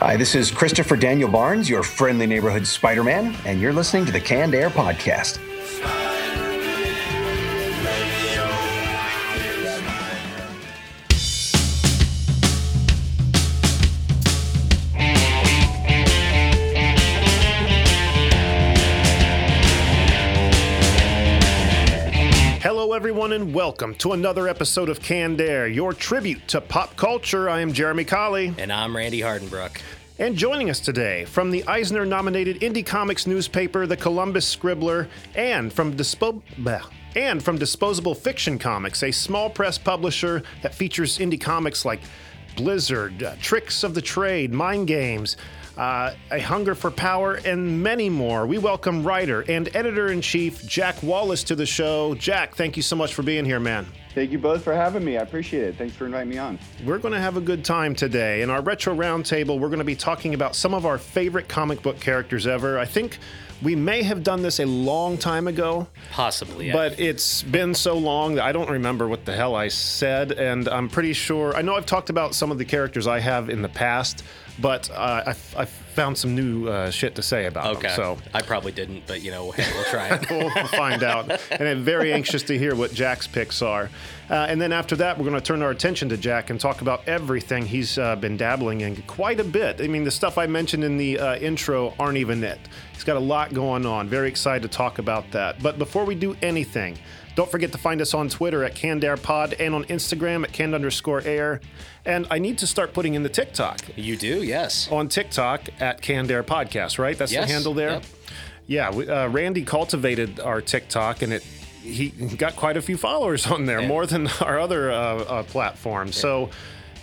Hi, this is Christopher Daniel Barnes, your friendly neighborhood Spider Man, and you're listening to the Canned Air Podcast. And welcome to another episode of Canned Air, your tribute to pop culture. I am Jeremy Colley. And I'm Randy Hardenbrook. And joining us today from the Eisner nominated indie comics newspaper, The Columbus Scribbler, and from Dispo. Bleh, and from Disposable Fiction Comics, a small press publisher that features indie comics like Blizzard, uh, Tricks of the Trade, Mind Games, uh, A Hunger for Power, and many more. We welcome writer and editor in chief Jack Wallace to the show. Jack, thank you so much for being here, man. Thank you both for having me. I appreciate it. Thanks for inviting me on. We're going to have a good time today. In our retro roundtable, we're going to be talking about some of our favorite comic book characters ever. I think we may have done this a long time ago, Possibly. but it's been so long that I don't remember what the hell I said. And I'm pretty sure, I know I've talked about some of the characters I have in the past, but uh, I, I found some new uh, shit to say about okay. them. So I probably didn't, but you know, hey, we'll try it. we'll find out. And I'm very anxious to hear what Jack's picks are. Uh, and then after that, we're going to turn our attention to Jack and talk about everything he's uh, been dabbling in quite a bit. I mean, the stuff I mentioned in the uh, intro aren't even it. He's got a lot going on. Very excited to talk about that. But before we do anything, don't forget to find us on Twitter at CannedAirPod and on Instagram at canned underscore air. And I need to start putting in the TikTok. You do, yes. On TikTok at Canned Air Podcast, right? That's Yes, the handle there? yep. Yeah, we, uh, Randy cultivated our TikTok and it he got quite a few followers on there, more than our other uh, uh, platforms. So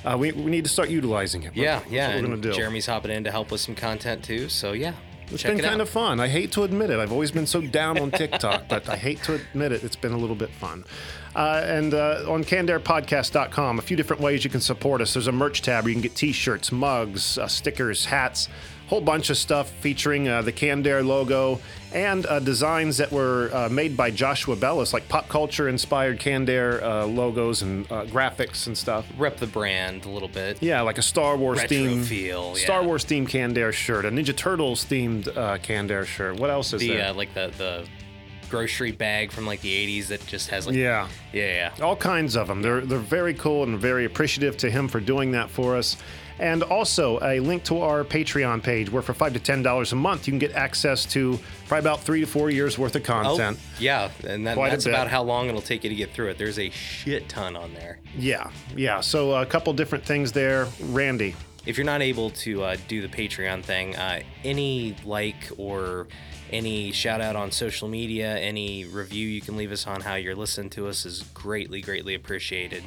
uh, we, we need to start utilizing it. Yeah, That's yeah. what we're going to do. Jeremy's hopping in to help with some content too. So yeah, It's check been it kind out. of fun. I hate to admit it. I've always been so down on TikTok, but I hate to admit it. It's been a little bit fun. Uh, and uh, on cannedairpodcast.com, a few different ways you can support us. There's a merch tab where you can get t-shirts, mugs, uh, stickers, hats, whole bunch of stuff featuring uh, the Canned Air logo and uh, designs that were uh, made by Joshua Bellis, like pop culture inspired Canned Air uh, logos and uh, graphics and stuff. Rep the brand a little bit. Yeah, like a Star Wars Retro themed feel, Star yeah. Wars themed Canned Air shirt, a Ninja Turtles themed uh, Canned Air shirt. What else is The there? uh, like the the grocery bag from like the 80s that just has like yeah, yeah yeah. all kinds of them. They're they're very cool and very appreciative to him for doing that for us. And also a link to our Patreon page, where for five to ten dollars a month, you can get access to probably about three to four years worth of Oh, content. yeah, and that, that's about how long it'll take you to get through it. There's a shit ton on there. Yeah, yeah. So a couple different things there, Randy. if you're not able to uh, do the Patreon thing, uh, any like or any shout out on social media, any review you can leave us on how you're listening to us is greatly, greatly appreciated.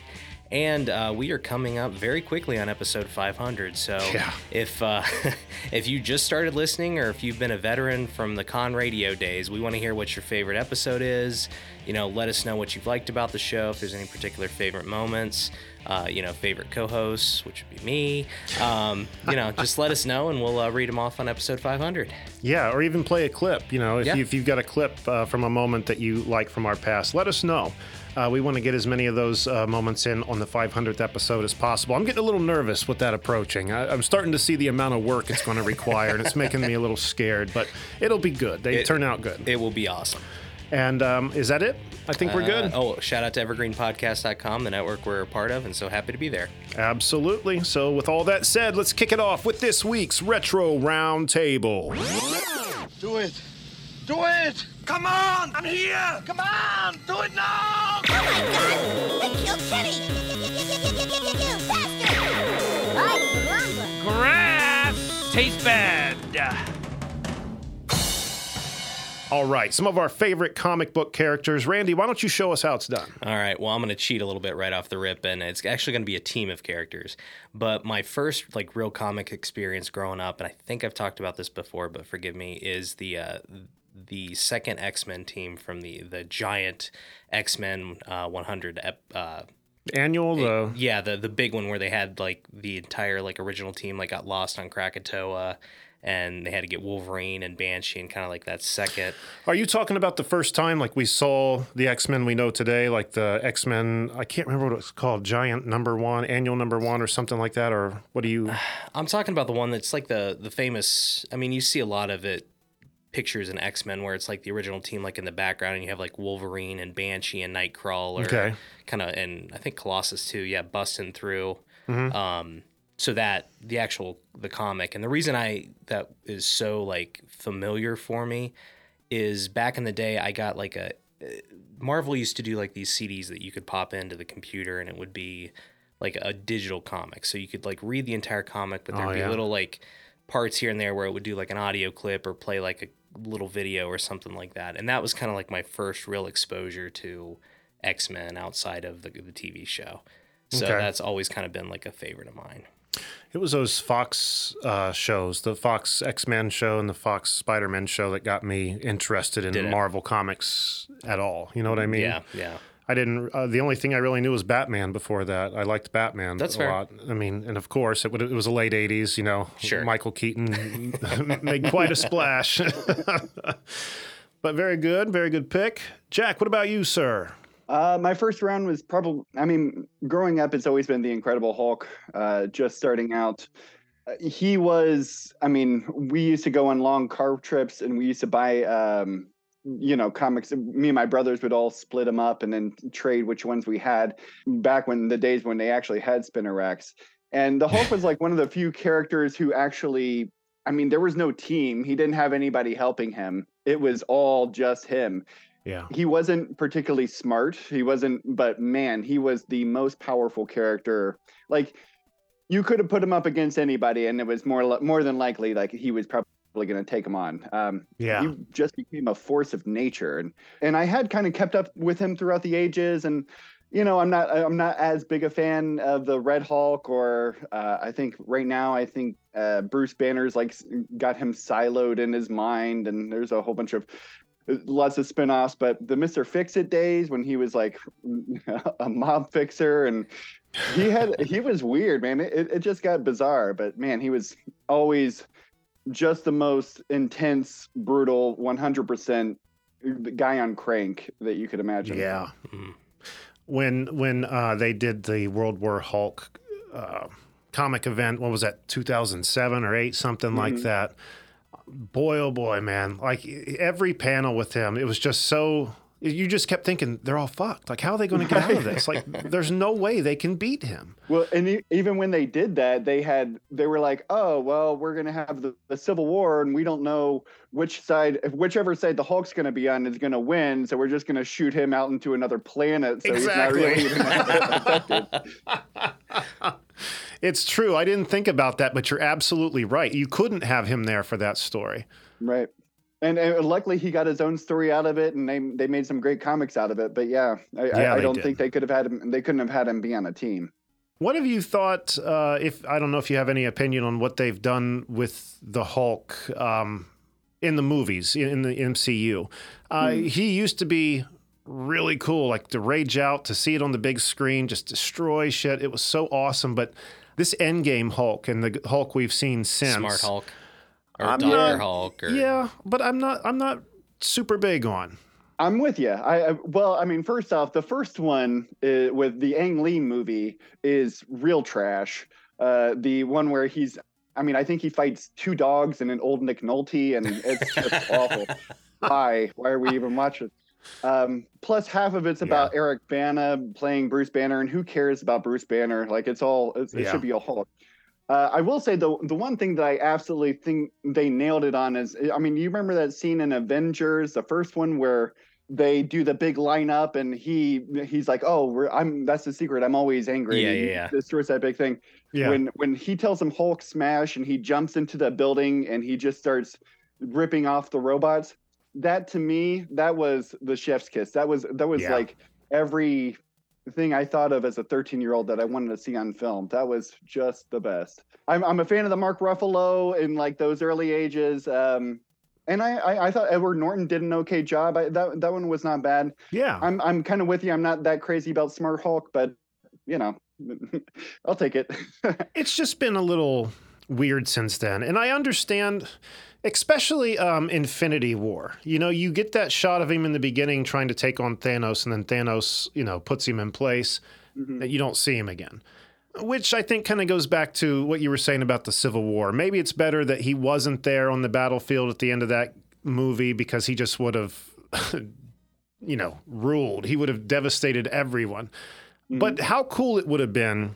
And uh, we are coming up very quickly on episode 500. So Yeah. if uh, if you just started listening, or if you've been a veteran from the con radio days, we want to hear what your favorite episode is. You know, let us know what you've liked about the show. If there's any particular favorite moments, uh, you know, favorite co-hosts, which would be me. Um, you know, just let us know, and we'll uh, read them off on episode 500. Yeah, or even play a clip. You know, if, Yeah. you, if you've got a clip uh, from a moment that you like from our past, let us know. Uh, we want to get as many of those uh, moments in on the 500th episode as possible. I'm getting a little nervous with that approaching. I, I'm starting to see the amount of work it's going to require, and it's making me a little scared. But it'll be good. They It- turn out good. It will be awesome. and um, is that it? I think we're good. Uh, oh, shout out to evergreenpodcast.com, the network we're a part of, and so happy to be there. Absolutely. So, with all that said, let's kick it off with this week's Retro Roundtable. Do it. Do it. Come on. I'm here. Come on. Do it now. Oh my god! They killed Kenny! Faster! Right, Grass tastes bad. All right, some of our favorite comic book characters. Randy, why don't you show us how it's done? All right. Well, I'm going to cheat a little bit right off the rip, and it's actually going to be a team of characters. But my first like real comic experience growing up, and I think I've talked about this before, but forgive me, is the uh, the second X Men team from the the giant X Men uh, 100 ep- uh, Annual, the yeah, the the big one where they had like the entire like original team like got lost on Krakatoa, and they had to get Wolverine and Banshee and kind of like that second. Are you talking about the first time, like we saw the X Men we know today, like the X Men? I can't remember what it's called, Giant Number One, Annual Number One, or something like that. Or what do you? I'm talking about the one that's like the the famous. I mean, you see a lot of it pictures in X Men where it's like the original team like in the background, and you have like Wolverine and Banshee and Nightcrawler, Okay. kind of, and I think Colossus too. Yeah, busting through. Mm-hmm. Um, so that the actual the comic and the reason I that is so like familiar for me is back in the day I got like a Marvel used to do like these CDs that you could pop into the computer and it would be like a digital comic. So you could like read the entire comic, but there'd Oh, be yeah. little like parts here and there where it would do like an audio clip or play like a little video or something like that. And that was kind of like my first real exposure to X Men outside of the, the TV show. So Okay. that's always kind of been like a favorite of mine. It was those Fox uh, shows, the Fox X Men show and the Fox Spider Man show, that got me interested in Did? Marvel comics at all. You know what I mean? Yeah, yeah. I didn't. Uh, the only thing I really knew was Batman. Before that, I liked Batman That's a fair. lot. I mean, and of course, it, would, it was the late '80s. You know, Sure. Michael Keaton made quite a splash. but very good, very good pick, Jack. What about you, sir? Uh, my first round was probably, I mean, growing up, it's always been the Incredible Hulk. Uh, just starting out, Uh, he was, I mean, we used to go on long car trips and we used to buy, um, you know, comics. Me and my brothers would all split them up and then trade which ones we had back when the days when they actually had spinner racks. And the Hulk was like one of the few characters who actually, I mean, there was no team. He didn't have anybody helping him. It was all just him Yeah, he wasn't particularly smart he wasn't but man he was the most powerful character like you could have put him up against anybody and it was more more than likely like he was probably going to take him on um yeah. he just became a force of nature and and i had kind of kept up with him throughout the ages and you know i'm not i'm not as big a fan of the red hulk or uh, i think right now i think uh, bruce banner's like got him siloed in his mind and there's a whole bunch of uh, lots of spin-offs but the mr fix-it days when he was like a mob fixer and he had he was weird man it, it just got bizarre but man he was always just the most intense brutal 100% guy on crank that you could imagine Yeah. Mhm. When when uh, they did the World War Hulk uh, comic event, what was that, 2007 or eight, something like Mhm. that. Boy, oh boy, man! Like every panel with him, it was just so. You just kept thinking they're all fucked. Like, how are they going to get out of this? Like, there's no way they can beat him. well and e- even when they did that they had they were like oh well we're going to have the, the civil war and we don't know which side whichever side the hulk's going to be on is going to win so we're just going to shoot him out into another planet so he's not really affected. It's true. I didn't think about that, but you're absolutely right. You couldn't have him there for that story. Right. And, and luckily he got his own story out of it and they they made some great comics out of it. But yeah, I, Yeah, I, I don't did. think they could have had him they couldn't have had him be on a team. What have you thought? Uh, if I don't know if you have any opinion on what they've done with the Hulk um, in the movies in, in the MCU. Uh, He used to be really cool, like to rage out, to see it on the big screen, just destroy shit. It was so awesome. But this Endgame Hulk and the Hulk we've seen since, Smart Hulk or I'm Doctor not- Hulk or yeah. But I'm not. I'm not super big on. I'm with you. I, I well, I mean, first off, the first one uh, with the Ang Lee movie is real trash. Uh, the one where he's, I mean, I think he fights two dogs and an old Nick Nolte, and it's just awful. Why? Why are we even watching? Um, plus, half of it's about Eric Bana playing Bruce Banner, and who cares about Bruce Banner? Like, it's all it's, it Yeah. should be a Hulk. Uh, I will say the the one thing that I absolutely think they nailed it on is, I mean, you remember that scene in Avengers, the first one where they do the big lineup and he he's like, oh, we're, I'm that's the secret. I'm always angry. Yeah, and he yeah, yeah. Destroys that big thing. Yeah. When when he tells him Hulk smash and he jumps into the building and he just starts ripping off the robots. that to me, that was the chef's kiss. That was that was Yeah. like every thing I thought of as a 13 year old that I wanted to see on film. That was just the best. I'm I'm a fan of the Mark Ruffalo in like those early ages. Um, and I, I I thought Edward Norton did an okay job. I, that that one was not bad. Yeah. I'm I'm kind of with you. I'm not that crazy about Smart Hulk, but you know, I'll take it. it's just been a little weird since then. And I understand, especially um, Infinity War. You know, you get that shot of him in the beginning trying to take on Thanos, and then Thanos, you know, puts him in place, that you don't see him again. Which I think kind of goes back to what you were saying about the Civil War. Maybe it's better that he wasn't there on the battlefield at the end of that movie because he just would have, you know, ruled. He would have devastated everyone. But how cool it would have been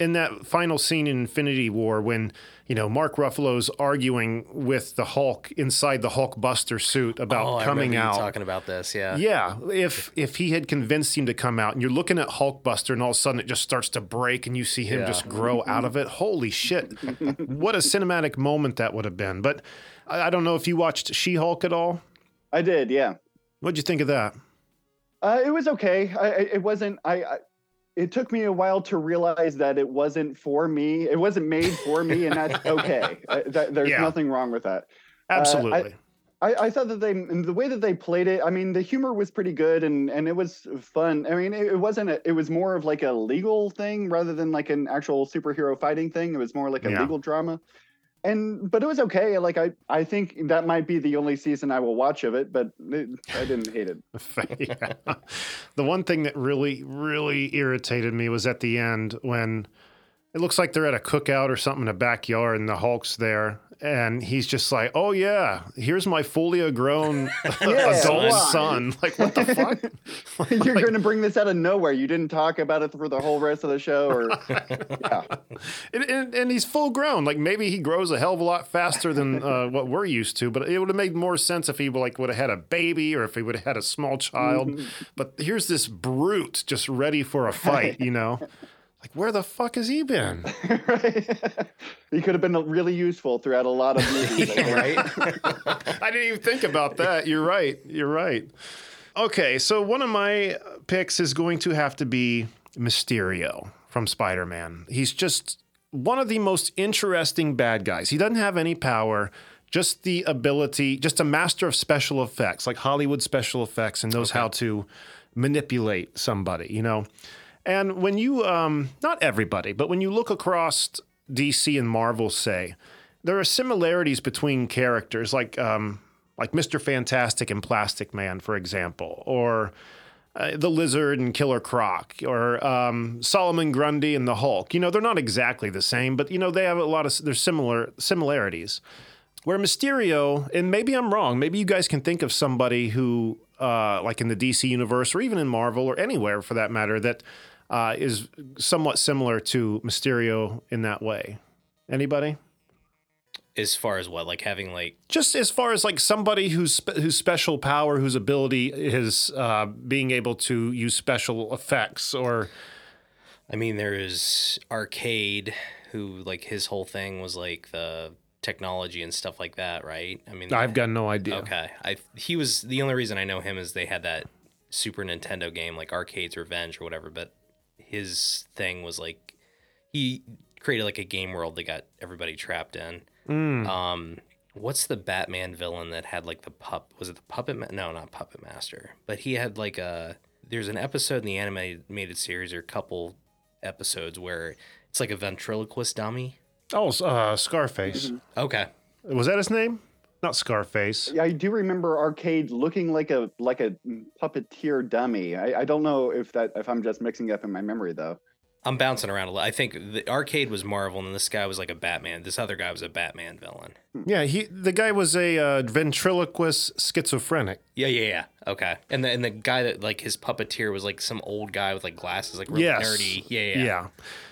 in that final scene in Infinity War when, you know, Mark Ruffalo's arguing with the Hulk inside the Hulk Buster suit about oh, I coming you out. talking about this. Yeah. Yeah, if if he had convinced him to come out, and you're looking at Hulk Buster, and all of a sudden it just starts to break, and you see him Yeah. just grow out of it. Holy shit! what a cinematic moment that would have been. But I, I don't know if you watched She-Hulk at all. I did, yeah. What'd you think of that? Uh, it was okay. I, I it wasn't. I, I. It took me a while to realize that it wasn't for me. It wasn't made for me, and that's okay. Uh, that, there's Yeah. nothing wrong with that. Uh, Absolutely. I, I thought that they and the way that they played it. I mean, the humor was pretty good, and and it was fun. I mean, it, it wasn't. A, it was more of like a legal thing rather than like an actual superhero fighting thing. It was more like a Yeah. legal drama. And but it was okay. Like I I think that might be the only season I will watch of it, but it, I didn't hate it. The one thing that really, really irritated me was at the end when it looks like they're at a cookout or something in a backyard and the Hulk's there. And he's just like, oh, yeah, here's my fully grown Yeah, adult why? son. Like, what the fuck? You're going to bring this out of nowhere. You didn't talk about it for the whole rest of the show, or yeah. and, and, and he's full grown. Like, maybe he grows a hell of a lot faster than uh, what we're used to. But it would have made more sense if he like would have had a baby or if he would have had a small child. But here's this brute just ready for a fight, you know? Like, where the fuck has he been? right? he could have been really useful throughout a lot of movies. Right? I didn't even think about that. You're right. You're right. Okay, so one of my picks is going to have to be Mysterio from Spider Man. He's just one of the most interesting bad guys. He doesn't have any power, just the ability, just a master of special effects, like Hollywood special effects, and knows how to manipulate somebody, you know? And when you, um, not everybody, but when you look across DC and Marvel, say, there are similarities between characters, like um, like Mister Fantastic and Plastic Man, for example, or uh, the Lizard and Killer Croc, or um, Solomon Grundy and the Hulk. You know, they're not exactly the same, but you know they have a lot of there's similar similarities. Where Mysterio, and maybe I'm wrong, maybe you guys can think of somebody who, uh, like in the DC universe or even in Marvel or anywhere for that matter, that uh, is somewhat similar to Mysterio in that way. Anybody? as far as what, like having like just as far as like somebody whose spe- whose special power, whose ability is uh, being able to use special effects, or I mean, there's Arcade, who like his whole thing was like the technology and stuff like that, right? I mean, I've got no idea. Okay, I he was the only reason I know him is they had that Super Nintendo game like Arcade's Revenge or whatever, but his thing was like he created like a game world that got everybody trapped in. Mm. Um, what's the Batman villain that had like the pup? Was it the puppet? Ma- no, not puppet master. But he had like a. There's an episode in the animated series or a couple episodes where it's like a ventriloquist dummy. Oh, uh, Scarface. Okay. Was that his name? Not Scarface. Yeah, I do remember Arcade looking like a like a puppeteer dummy. I, I don't know if that if I'm just mixing up in my memory though. I'm bouncing around a lot. I think the arcade was Marvel, and this guy was like a Batman. This other guy was a Batman villain. Yeah, he the guy was a uh, ventriloquist schizophrenic. Yeah, yeah, yeah. Okay. And the and the guy that like his puppeteer was like some old guy with like glasses, like really yes. nerdy. Yeah, yeah, yeah.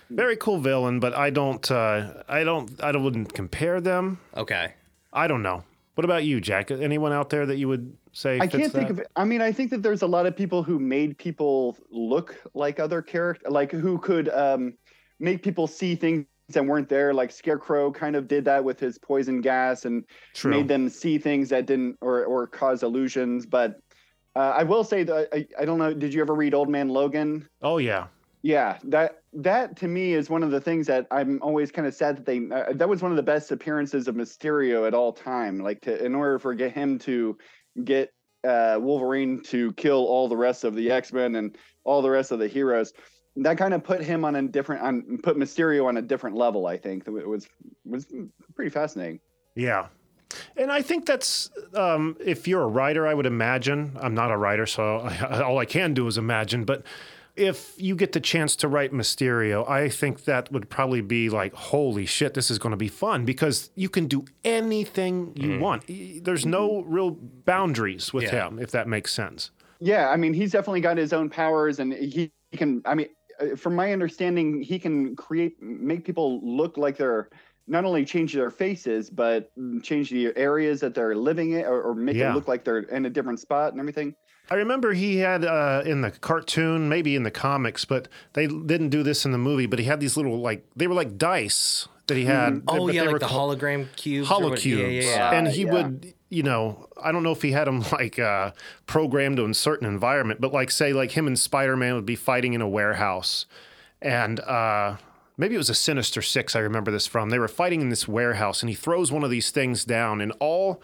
Very cool villain, but I don't, uh, I don't, I don't, wouldn't compare them. Okay. I don't know. What about you, Jack? Anyone out there that you would say? I can't think that? of it. I mean, I think that there's a lot of people who made people look like other character, like who could um, make people see things that weren't there. Like Scarecrow kind of did that with his poison gas and True. made them see things that didn't or or cause illusions. But uh, I will say that I, I don't know. Did you ever read Old Man Logan? Oh yeah. Yeah, that that to me is one of the things that I'm always kind of sad that they. Uh, that was one of the best appearances of Mysterio at all time. Like to in order for get him to get uh, Wolverine to kill all the rest of the X Men and all the rest of the heroes, that kind of put him on a different on put Mysterio on a different level. I think it was was pretty fascinating. Yeah. And I think that's um, if you're a writer, I would imagine. I'm not a writer, so I, all I can do is imagine. But if you get the chance to write Mysterio, I think that would probably be like, holy shit, this is going to be fun because you can do anything you want. There's no real boundaries with Yeah. him, if that makes sense. Yeah, I mean, he's definitely got his own powers, and he, he can. I mean, uh, from my understanding, he can create, make people look like they're not only change their faces, but change the areas that they're living in, or, or make Yeah. it look like they're in a different spot and everything. I remember he had uh, in the cartoon, maybe in the comics, but they didn't do this in the movie. But he had these little like they were like dice that he had. Oh but yeah, like the hologram cubes. holocubes. Yeah, yeah, yeah. And he yeah. would, you know, I don't know if he had them like uh, programmed to a certain environment, but like say like him and Spider Man would be fighting in a warehouse, and uh, maybe it was a Sinister Six. I remember this from. They were fighting in this warehouse, and he throws one of these things down, and all.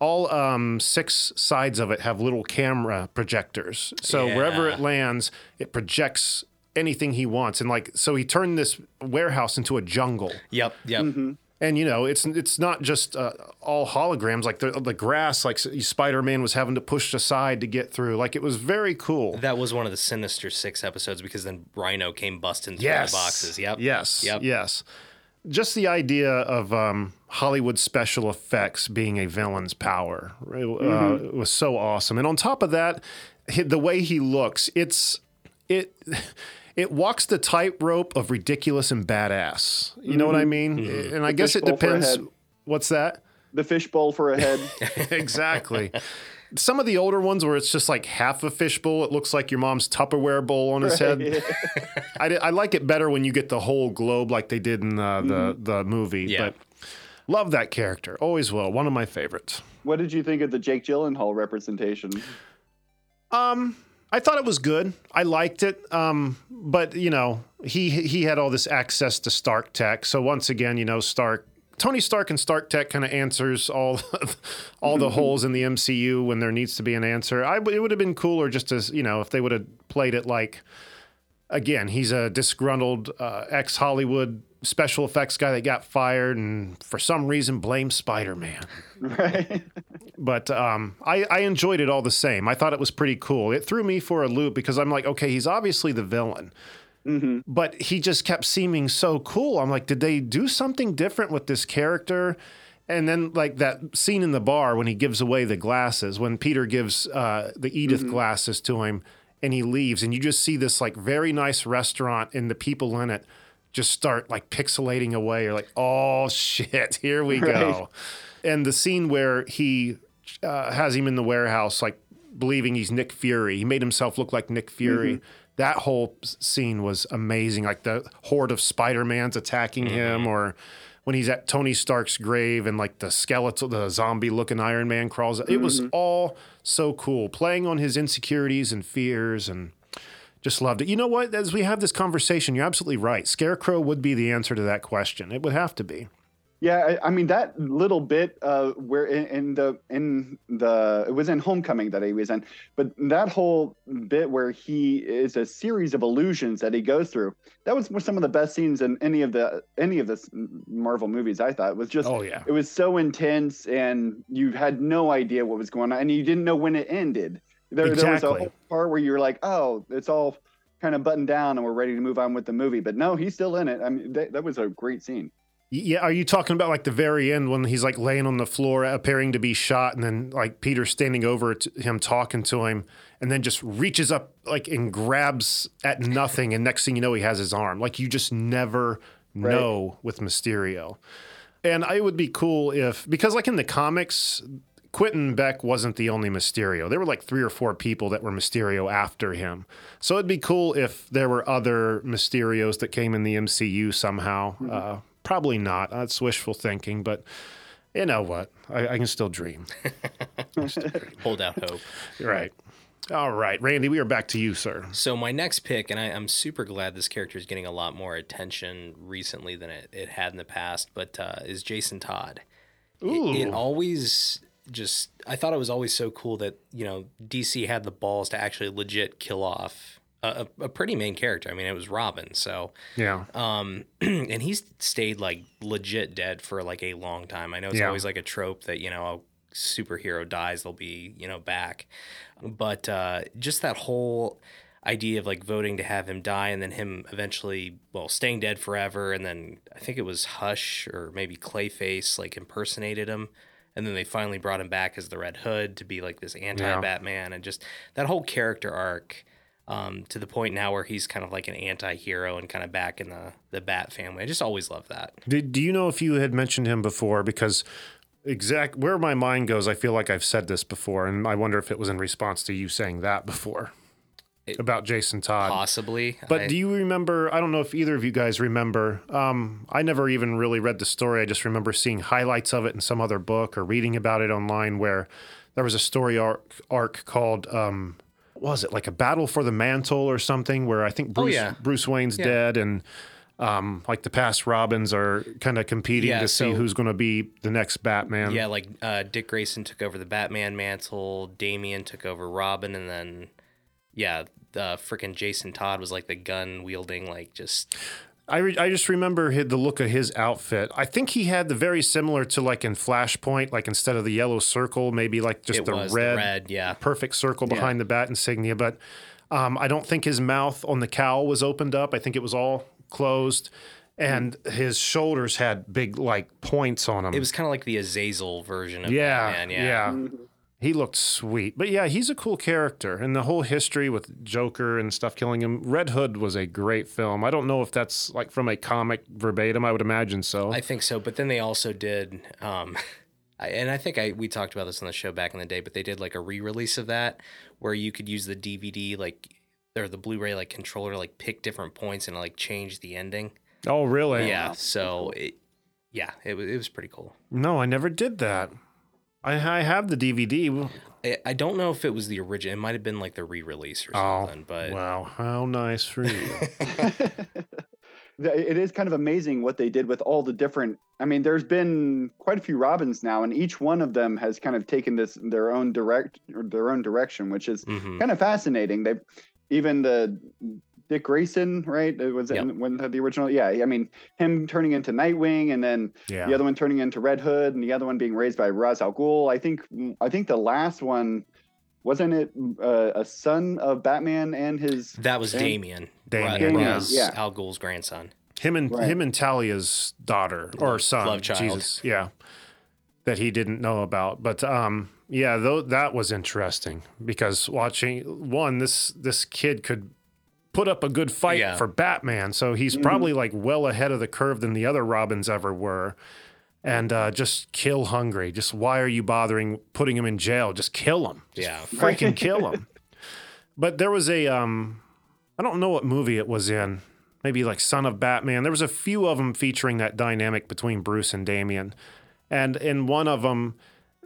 All um, six sides of it have little camera projectors. So wherever it lands, it projects anything he wants. And like, so he turned this warehouse into a jungle. Yep, yep. And you know, it's it's not just uh, all holograms. Like the the grass, like Spider Man was having to push aside to get through. Like it was very cool. That was one of the Sinister Six episodes because then Rhino came busting through yes, the boxes. Yep. Yes. Yep. Yes. Just the idea of um, Hollywood special effects being a villain's power uh, was so awesome. And on top of that, the way he looks, it's it. It walks the tightrope of ridiculous and badass. You know what I mean? And I guess it fishbowl for a depends. What's that? The fishbowl for a head. exactly. Some of the older ones where it's just like half a fishbowl, it looks like your mom's Tupperware bowl on his head. I, I like it better when you get the whole globe like they did in uh, the the movie. Yeah. But love that character, always will. One of my favorites. what did you think of the Jake Gyllenhaal representation? Um, I thought it was good. I liked it. Um, but you know, he he had all this access to Stark Tech. So once again, you know, Stark. Tony Stark and Stark Tech kind of answers all all the holes in the MCU when there needs to be an answer. I it would have been cooler just as you know if they would have played it like again he's a disgruntled uh, ex Hollywood special effects guy that got fired and for some reason blames Spider Man Right. but um, I, I enjoyed it all the same. I thought it was pretty cool. It threw me for a loop because I'm like, okay, he's obviously the villain, but he just kept seeming so cool. I'm like, did they do something different with this character? And then like that scene in the bar when he gives away the glasses, when Peter gives uh, the Edith glasses to him, and he leaves, and you just see this like very nice restaurant and the people in it just start like pixelating away. You're like, oh shit, here we go. And the scene where he uh, has him in the warehouse, like believing he's Nick Fury. He made himself look like Nick Fury. That whole scene was amazing. Like the horde of Spider Mans attacking mm-hmm. him, or when he's at Tony Stark's grave and like the skeletal, the zombie looking Iron Man crawls. It was mm-hmm. all so cool, playing on his insecurities and fears and. Just loved it. You know what? As we have this conversation, you're absolutely right. Scarecrow would be the answer to that question. It would have to be. Yeah, I, I mean that little bit uh, where in, in the in the it was in Homecoming that he was in, but that whole bit where he is a series of illusions that he goes through. That was some of the best scenes in any of the any of the Marvel movies. I thought it was just Oh, yeah. it was so intense, and you had no idea what was going on, and you didn't know when it ended. There, there was a whole part where you were like, oh, it's all kind of buttoned down, and we're ready to move on with the movie. But no, he's still in it. I mean, that, that was a great scene. Yeah, are you talking about like the very end when he's like laying on the floor, appearing to be shot, and then like Peter standing over to him, talking to him, and then just reaches up like and grabs at nothing, and next thing you know, he has his arm. Like you just never know with Mysterio. And I would be cool if because like in the comics, Quentin Beck wasn't the only Mysterio. There were like three or four people that were Mysterio after him. So it'd be cool if there were other Mysterios that came in the MCU somehow. Uh, probably not. That's wishful thinking, but you know what? I, I can still dream. Hold out hope. right. All right, Randy, we are back to you, sir. So my next pick, and I, I'm super glad this character is getting a lot more attention recently than it, it had in the past, but uh, is Jason Todd. It, it always just I thought it was always so cool that you know DC had the balls to actually legit kill off a, a, pretty main character. I mean, it was Robin, so Yeah. um, and he's stayed like legit dead for like a long time. I know it's Yeah. always like a trope that you know a superhero dies, they'll be you know back, but uh, just that whole idea of like voting to have him die and then him eventually well staying dead forever and then I think it was Hush or maybe Clayface like impersonated him and then they finally brought him back as the Red Hood to be like this anti-Batman and just that whole character arc um, to the point now where he's kind of like an anti-hero and kind of back in the the Bat family. I just always love that. Did, do you know if you had mentioned him before? Because exact where my mind goes, I feel like I've said this before, and I wonder if it was in response to you saying that before about Jason Todd. Possibly, But I- do you remember? I don't know if either of you guys remember. Um, I never even really read the story. I just remember seeing highlights of it in some other book or reading about it online where there was a story arc, arc called. Um, was it like a battle for the mantle or something? Where I think Bruce, Oh, yeah. Bruce Wayne's Yeah. dead and um, like the past Robins are kind of competing Yeah, to see who's going to be the next Batman. Yeah, like uh, Dick Grayson took over the Batman mantle, Damian took over Robin, and then yeah, the freaking Jason Todd was like the gun wielding, like just I, re- I just remember hi- the look of his outfit. I think he had the very similar to like in Flashpoint, like instead of the yellow circle, maybe like just the red, the red, yeah. perfect circle behind the bat insignia. But um, I don't think his mouth on the cowl was opened up. I think it was all closed, and his shoulders had big like points on them. It was kind of like the Azrael version of yeah, Batman, yeah. yeah. He looked sweet, but yeah, he's a cool character, and the whole history with Joker and stuff killing him. Red Hood was a great film. I don't know if that's like from a comic verbatim. I would imagine so. I think so. But then they also did, um, I, and I think I we talked about this on the show back in the day. But they did like a re-release of that where you could use the DVD like or the Blu-ray like controller to like pick different points and like change the ending. oh, really? Yeah. So it, yeah, it it was pretty cool. No, I never did that. I, I have the DVD. I, I don't know if it was the original. It might have been like the re-release or Oh, something. but wow, how nice for you. It is kind of amazing what they did with all the different i mean there's been quite a few robins now and each one of them has kind of taken this their own direct or their own direction which is Mhm. kind of fascinating they've even the dick grayson right it was Yep. in, when the original yeah i mean him turning into nightwing and then Yeah. the other one turning into red hood and the other one being raised by Ra's al ghul i think i think the last one wasn't it uh, a son of batman and his that was and- Damian. Damian, Ra- yeah. Ra's Yeah. Al Ghul's grandson. him and Right. him and Talia's daughter or son, love child. Jesus, yeah, that he didn't know about. But um, yeah, though that was interesting because watching one, this this kid could put up a good fight Yeah. for Batman, so he's probably like well ahead of the curve than the other Robins ever were. And uh, just kill hungry. Just why are you bothering putting him in jail? Just kill him. Just Yeah. freaking kill him. But there was a um, I don't know what movie it was in. Maybe like Son of Batman. There was a few of them featuring that dynamic between Bruce and Damian. And in one of them,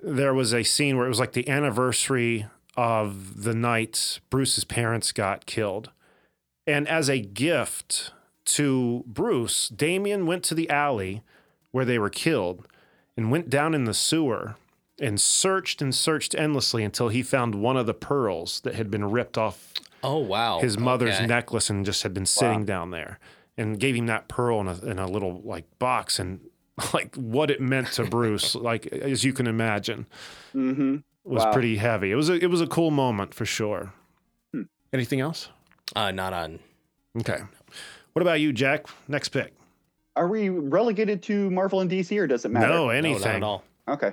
there was a scene where it was like the anniversary of the night Bruce's parents got killed. And as a gift to Bruce, Damian went to the alley where they were killed and went down in the sewer and searched and searched endlessly until he found one of the pearls that had been ripped off Oh wow. his mother's Okay. necklace and just had been sitting down there and gave him that pearl in a, in a little like box and like what it meant to Bruce like as you can imagine hmm was Wow. pretty heavy it was a, it was a cool moment for sure Hmm. anything else Uh, not on. okay what about you Jack next pick Are we relegated to Marvel and DC, or does it matter? no No, not anything at all. Okay.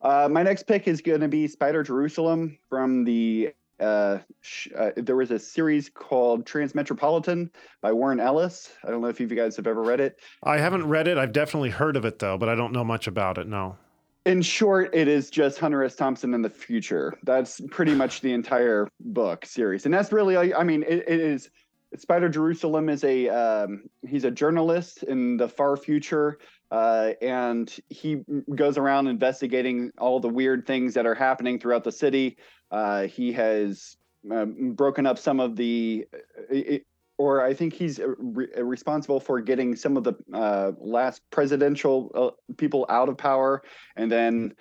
Uh, my next pick is going to be Spider Jerusalem from the. Uh, sh- uh, there was a series called Transmetropolitan by Warren Ellis. I don't know if you guys have ever read it. I haven't read it I've definitely heard of it though but I don't know much about it no in short, it is just Hunter S. Thompson in the future. That's pretty much the entire book series, and that's really, I mean, it, it is. Spider Jerusalem is a um, he's a journalist in the far future, uh, and he goes around investigating all the weird things that are happening throughout the city. Uh, he has um, broken up some of the, it, or I think he's re- responsible for getting some of the uh, last presidential uh, people out of power, and then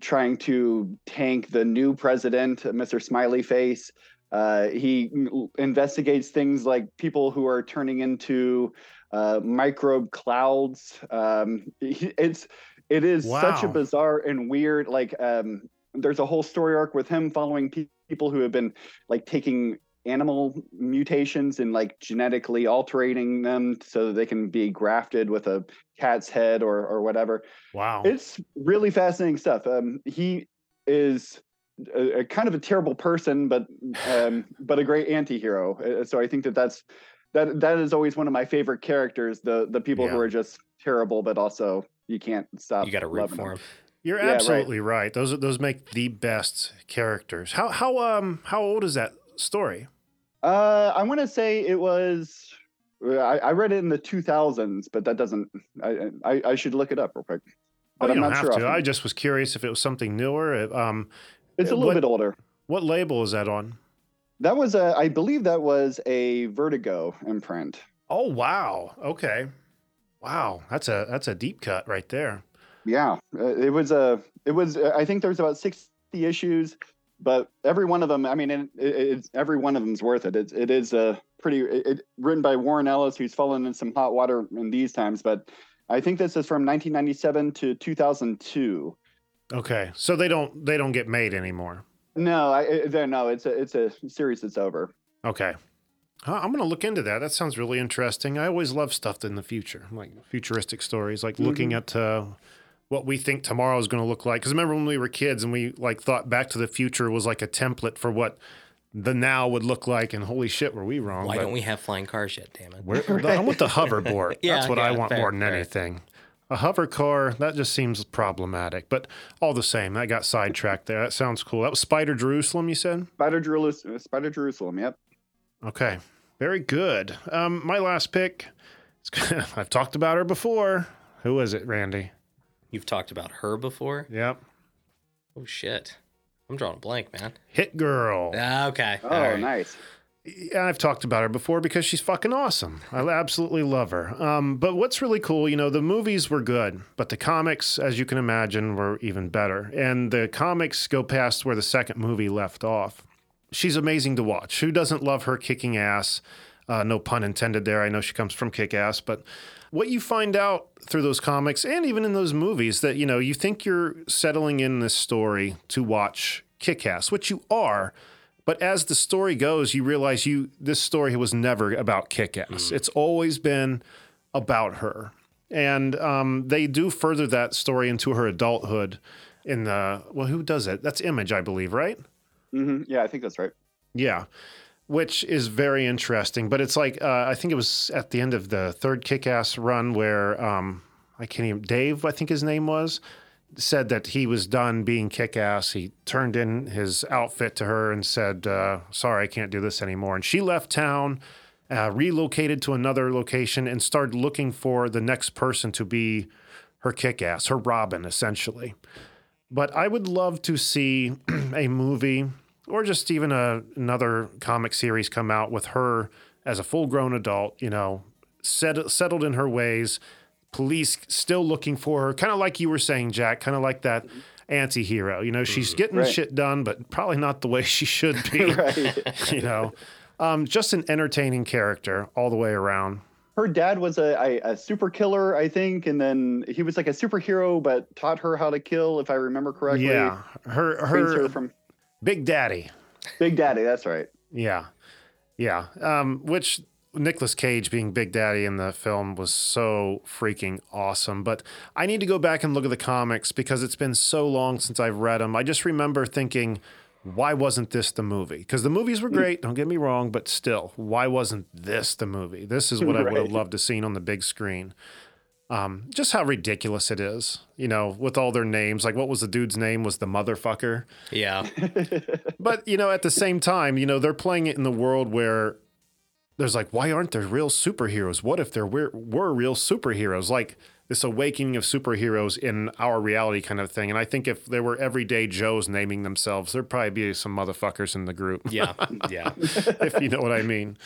trying to tank the new president, Mr. Smiley Face. Uh, he investigates things like people who are turning into uh, microbe clouds. Um, it's it is wow. such a bizarre and weird. Like um, there's a whole story arc with him following pe- people who have been like taking animal mutations and like genetically altering them so that they can be grafted with a cat's head or or whatever. Wow. It's really fascinating stuff. Um, he is a, a kind of a terrible person, but um, but a great anti-hero. Uh, so I think that that's that that is always one of my favorite characters. The the people yeah. who are just terrible, but also you can't stop. You got to root for them. You're yeah, absolutely right. right. Those those make the best characters. How how um how old is that story? Uh, I want to say it was. I, I, read it in the 2000s, but that doesn't. I I, I should look it up real quick. But oh, I'm not sure. To. I just was curious if it was something newer. Um, it's a little what, bit older. What label is that on? That was a. I believe that was a Vertigo imprint. Oh wow! Okay, wow. That's a that's a deep cut right there. Yeah, uh, it was a. It was. I think there was about sixty issues but every one of them, I mean, it, it, it's every one of them's worth it. It's, it is a pretty it, written by Warren Ellis, who's fallen in some hot water in these times. But I think this is from 1997 to 2002. Okay, so they don't they don't get made anymore. No, I no, it's a it's a series that's over. Okay. I'm going to look into that. That sounds really interesting. I always love stuff in the future, like futuristic stories, like mm-hmm. looking at uh, what we think tomorrow is going to look like. Because remember when we were kids and we like thought Back to the Future was like a template for what the now would look like, and holy shit, were we wrong? Why don't we have flying cars yet? Damn it! right. I want the hoverboard. yeah, That's what yeah, I want fair, more than fair. anything. A hover car that just seems problematic, but all the same, I got sidetracked there. That sounds cool. That was Spider Jerusalem, you said? Spider Jerusalem. Spider Jerusalem. Yep. Okay, very good. Um, my last pick. I've talked about her before. Who is it, Randy? You've talked about her before? Yep. Oh shit. I'm drawing a blank, man. Hit Girl. Ah, okay. Oh, right. nice. Yeah, I've talked about her before because she's fucking awesome. I absolutely love her. Um, but what's really cool, you know, the movies were good, but the comics, as you can imagine, were even better. And the comics go past where the second movie left off. She's amazing to watch. Who doesn't love her kicking ass? Uh, no pun intended there. I know she comes from kick ass, but what you find out through those comics and even in those movies that you know you think you're settling in this story to watch kick-ass which you are but as the story goes you realize you this story was never about kick-ass. Mm. it's always been about her. And um, they do further that story into her adulthood in the well who does it? That's image i believe right? Mm-hmm. yeah i think that's right. Yeah which is very interesting. But it's like uh, I think it was at the end of the third Kick-Ass run where um, I can't even Dave, I think his name was, said that he was done being Kick-Ass. He turned in his outfit to her and said, uh, "Sorry, I can't do this anymore." And she left town. Uh, relocated to another location and started looking for the next person to be her kick ass, her Robin, essentially. But I would love to see a movie or just even a, another comic series come out with her as a full grown adult, you know, set, settled in her ways, police still looking for her, kind of like you were saying, Jack, kind of like that anti hero. You know, she's mm-hmm. getting right. shit done, but probably not the way she should be. right. You know, um, just an entertaining character all the way around. Her dad was a, a, a, super killer, I think, and then he was like a superhero, but taught her how to kill, if I remember correctly. Yeah, her her, her from Big Daddy. Big Daddy, that's right. Yeah. Yeah. Um, which Nicolas Cage being Big Daddy in the film was so freaking awesome. But I need to go back and look at the comics because it's been so long since I've read them. I just remember thinking, why wasn't this the movie? Because the movies were great, don't get me wrong, but still, why wasn't this the movie? This is what. I would have loved to seen on the big screen. Um, just how ridiculous it is, you know, with all their names. Like, what was the dude's name? Was the motherfucker? Yeah. But you know, at the same time, you know, they're playing it in the world where there's like, why aren't there real superheroes? What if there were, were real superheroes? Like this awakening of superheroes in our reality kind of thing. And I think if there were everyday Joes naming themselves, there'd probably be some motherfuckers in the group. Yeah. Yeah. if you know what I mean.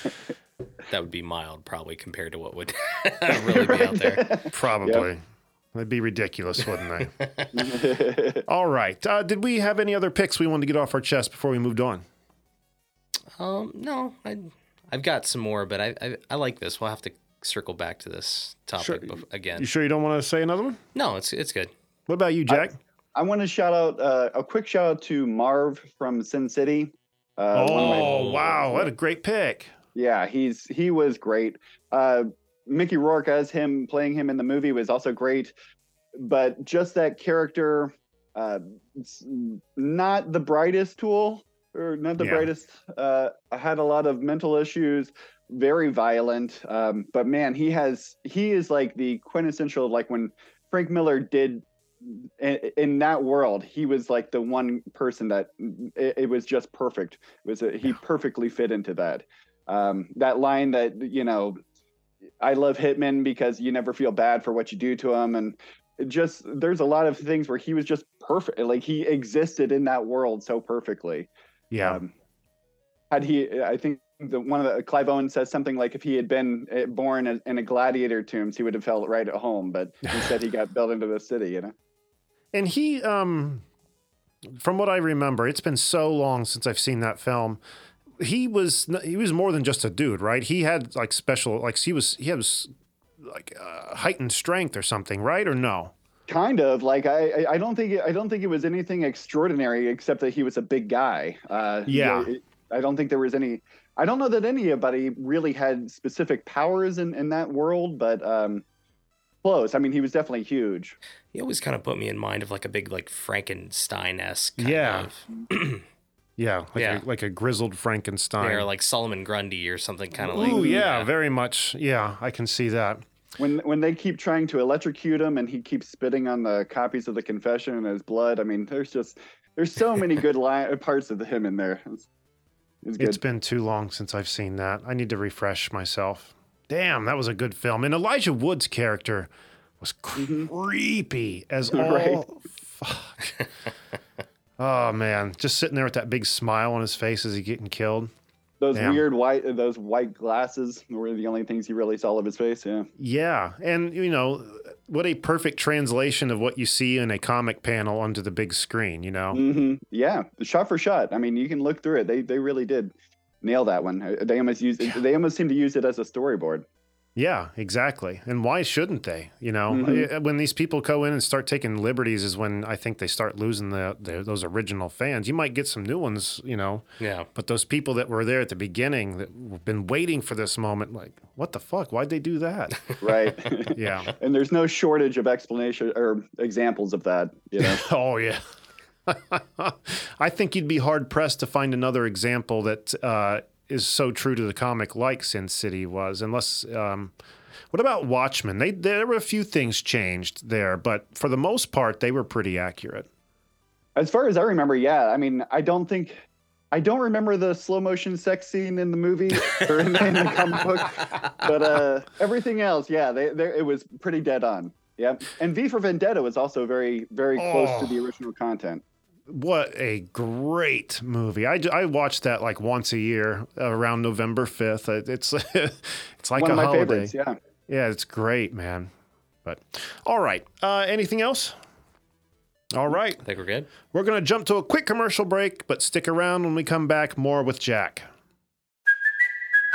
That would be mild, probably, compared to what would really be out there. Probably. That'd be ridiculous, wouldn't they? All right. Uh, did we have any other picks we wanted to get off our chest before we moved on? Um, no, I, I've got some more, but I, I, I like this. We'll have to circle back to this topic Sure. bef- again. You sure you don't want to say another one? No, it's it's good. What about you, Jack? I want to shout out uh, a quick shout out to Marv from Sin City. Uh, one of my- oh, wow. What a great pick. Yeah, he's he was great. Uh, Mickey Rourke as him playing him in the movie was also great, but just that character, uh, not the brightest tool or not the Yeah. brightest. Uh, had a lot of mental issues, very violent. Um, but man, he has he is like the quintessential like when Frank Miller did in, in that world, he was like the one person that it, it was just perfect. It was a, he perfectly fit into that. Um, that line that you know, I love Hitman because you never feel bad for what you do to him, and just there's a lot of things where he was just perfect. Like he existed in that world so perfectly. Yeah. Um, had he, I think the one of the Clive Owen says something like if he had been uh, born in a gladiator tombs, he would have felt right at home. But instead, he got built into the city. You know. And he, um, from what I remember, it's been so long since I've seen that film. He was he was more than just a dude, right? He had like special, like he was he has like uh, heightened strength or something, right? Or no? kind of like I, I- I don't think it, I don't think it was anything extraordinary except that he was a big guy. Uh, Yeah. it- I don't think there was any. I don't know that anybody really had specific powers in in that world, but um, close. I mean, he was definitely huge. He always kind of put me in mind of like a big like Frankenstein esque. Yeah. Of, Yeah, like Yeah. A, like a grizzled Frankenstein. or like Solomon Grundy or something kind of like. Ooh, yeah, very much. Yeah, I can see that. When when they keep trying to electrocute him and he keeps spitting on the copies of the confession and his blood. I mean, there's just there's so many good li- parts of him in there. It's, it's good. It's been too long since I've seen that. I need to refresh myself. Damn, that was a good film. And Elijah Wood's character was mm-hmm. creepy as all Right. fuck. oh man, just sitting there with that big smile on his face as he getting killed. those damn. weird white those white glasses were the only things you really saw of his face. Yeah. Yeah, and you know what a perfect translation of what you see in a comic panel onto the big screen. You know, hmm Yeah, shot for shot. I mean, you can look through it. They they really did nail that one. Uh, They almost use they almost seem to use it as a storyboard. Yeah, exactly. And why shouldn't they? You know, Mhm. Uh, when these people go in and start taking liberties, is when I think they start losing the, the those original fans. You might get some new ones, you know, Yeah. but those people that were there at the beginning that have been waiting for this moment, like, what the fuck? Why'd they do that? Right. yeah. and there's no shortage of explanation or examples of that. You know. Oh yeah. I think you'd be hard pressed to find another example that uh, is so true to the comic like Sin City was, unless. Um, what about Watchmen? They there were a few things changed there, but for the most part, they were pretty accurate. As far as I remember, yeah. I mean, I don't think. I don't remember the slow motion sex scene in the movie or in, in the comic book, but uh, everything else, yeah, they, they, it was pretty dead on. Yeah, and V for Vendetta was also very, very close to the Oh. original content. What a great movie! I, I watch that like once a year around November fifth. It's it's like One a of my holiday. favorites. Yeah. Yeah, it's great, man. But all right, uh, anything else? All right. I think we're good. We're going to jump to a quick commercial break, but stick around when we come back. More with Jack.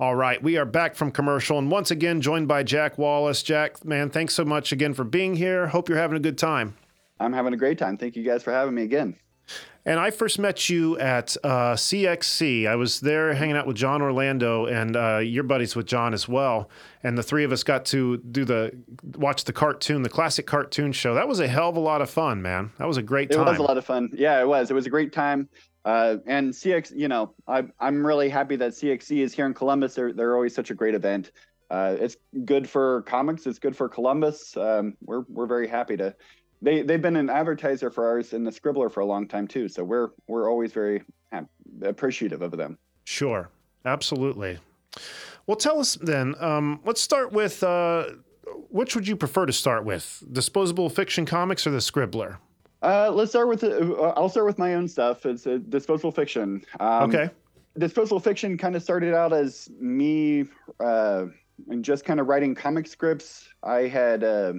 All right, we are back from commercial and once again joined by Jack Wallace. Jack, man, thanks so much again for being here. Hope you're having a good time. I'm having a great time. Thank you guys for having me again. And I first met you at uh, CXC. I was there hanging out with John Orlando, and uh, your buddies with John as well. And the three of us got to do the watch the cartoon, the classic cartoon show. That was a hell of a lot of fun, man. That was a great time. It was a lot of fun. Yeah, it was. It was a great time. Uh, and CX, you know, I, I'm really happy that CXC is here in Columbus. They're, they're always such a great event. Uh, it's good for comics. It's good for Columbus. Um, we're we're very happy to. They they've been an advertiser for ours in the Scribbler for a long time too. So we're we're always very hap- appreciative of them. Sure, absolutely. Well, tell us then. Um, let's start with uh, which would you prefer to start with, Disposable Fiction Comics or the Scribbler? Uh, let's start with. Uh, I'll start with my own stuff. It's uh, disposable fiction. Um, okay. disposable fiction kind of started out as me uh, and just kind of writing comic scripts. I had uh,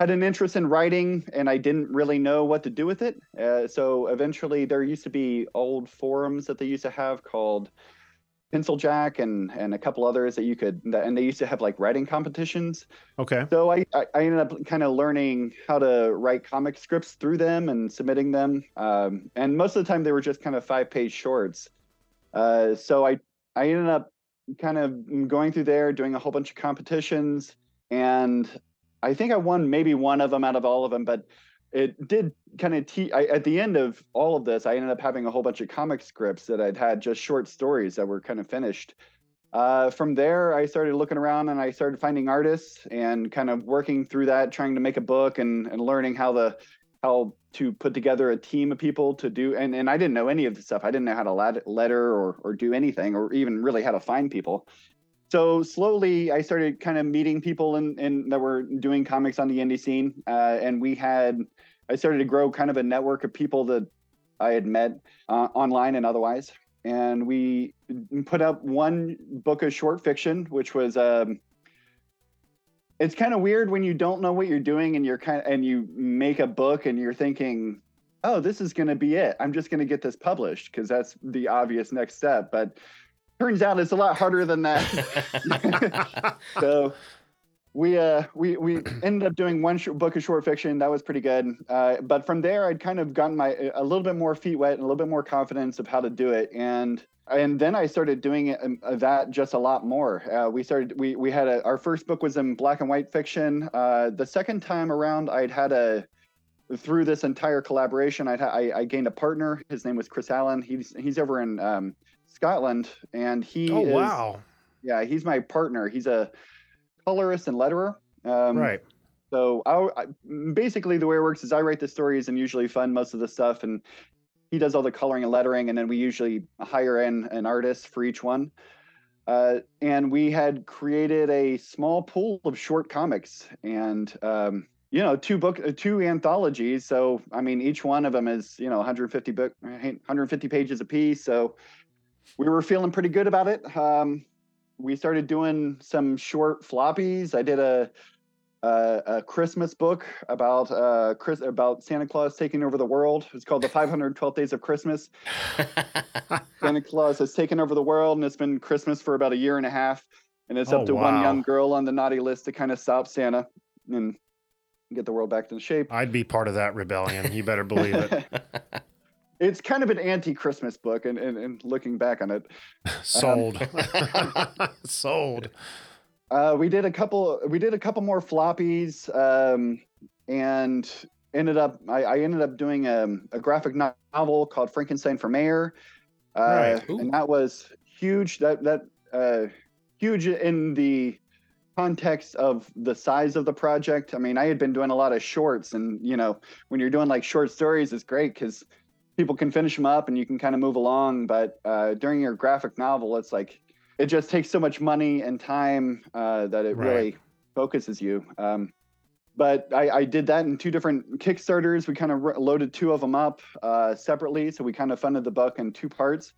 had an interest in writing, and I didn't really know what to do with it. Uh, so eventually, there used to be old forums that they used to have called Pencil Jack and and a couple others that you could, and they used to have like writing competitions. Okay. So I, I, ended up kind of learning how to write comic scripts through them and submitting them. Um, and most of the time they were just kind of five page shorts. Uh, so I, I ended up kind of going through there, doing a whole bunch of competitions. And I think I won maybe one of them out of all of them, but it did kind of te- I, at the end of all of this, I ended up having a whole bunch of comic scripts that I'd had just short stories that were kind of finished. Uh, from there, I started looking around and I started finding artists and kind of working through that, trying to make a book and, and learning how the how to put together a team of people to do. And, and I didn't know any of the stuff. I didn't know how to letter or or do anything or even really how to find people. So slowly, I started kind of meeting people in, in that were doing comics on the indie scene, uh, and we had. I started to grow kind of a network of people that I had met uh, online and otherwise and we put up one book of short fiction, which was um, it's kind of weird when you don't know what you're doing and you're kind of, and you make a book and you're thinking, oh, this is going to be it. I'm just going to get this published because that's the obvious next step. But turns out it's a lot harder than that. so we uh we we ended up doing one sh- book of short fiction. That was pretty good. Uh, but from there i'd kind of gotten my a little bit more feet wet and a little bit more confidence of how to do it. And and then i started doing it uh, that just a lot more. Uh, we started we we had a, our first book was in black and white fiction. Uh, the second time around i'd had a through this entire collaboration I'd ha- I, I gained a partner. His name was chris allen. He's he's over in um, scotland and he Oh is, wow. yeah he's my partner he's a colorist and letterer. Um, right. So I, I, basically the way it works is I write the stories and usually fund most of the stuff, and he does all the coloring and lettering, and then we usually hire in an artist for each one. Uh, and we had created a small pool of short comics, and um, you know, two book, uh, two anthologies. So I mean, each one of them is you know 150 book, 150 pages a piece. So we were feeling pretty good about it. Um, we started doing some short floppies. I did a a, a Christmas book about uh Chris about Santa Claus taking over the world. It's called the 512 Days of Christmas. Santa Claus has taken over the world, and it's been Christmas for about a year and a half. And it's Oh, up to one young girl on the naughty list to kind of stop Santa and get the world back into shape. I'd be part of that rebellion. You better believe it. it's kind of an anti-Christmas book, and, and, and looking back on it, Sold. Sold. Uh, we did a couple. We did a couple more floppies, um, and ended up. I, I ended up doing a, a graphic novel called Frankenstein for Mayor, uh, Right. and that was huge. That that uh, huge in the context of the size of the project. I mean, I had been doing a lot of shorts, and you know, when you're doing like short stories, it's great because people can finish them up and you can kind of move along. But uh, during your graphic novel, it's like it just takes so much money and time uh, that it Right. really focuses you. Um, but I, I did that in two different Kickstarters. We kind of loaded two of them up uh, separately, so we kind of funded the book in two parts.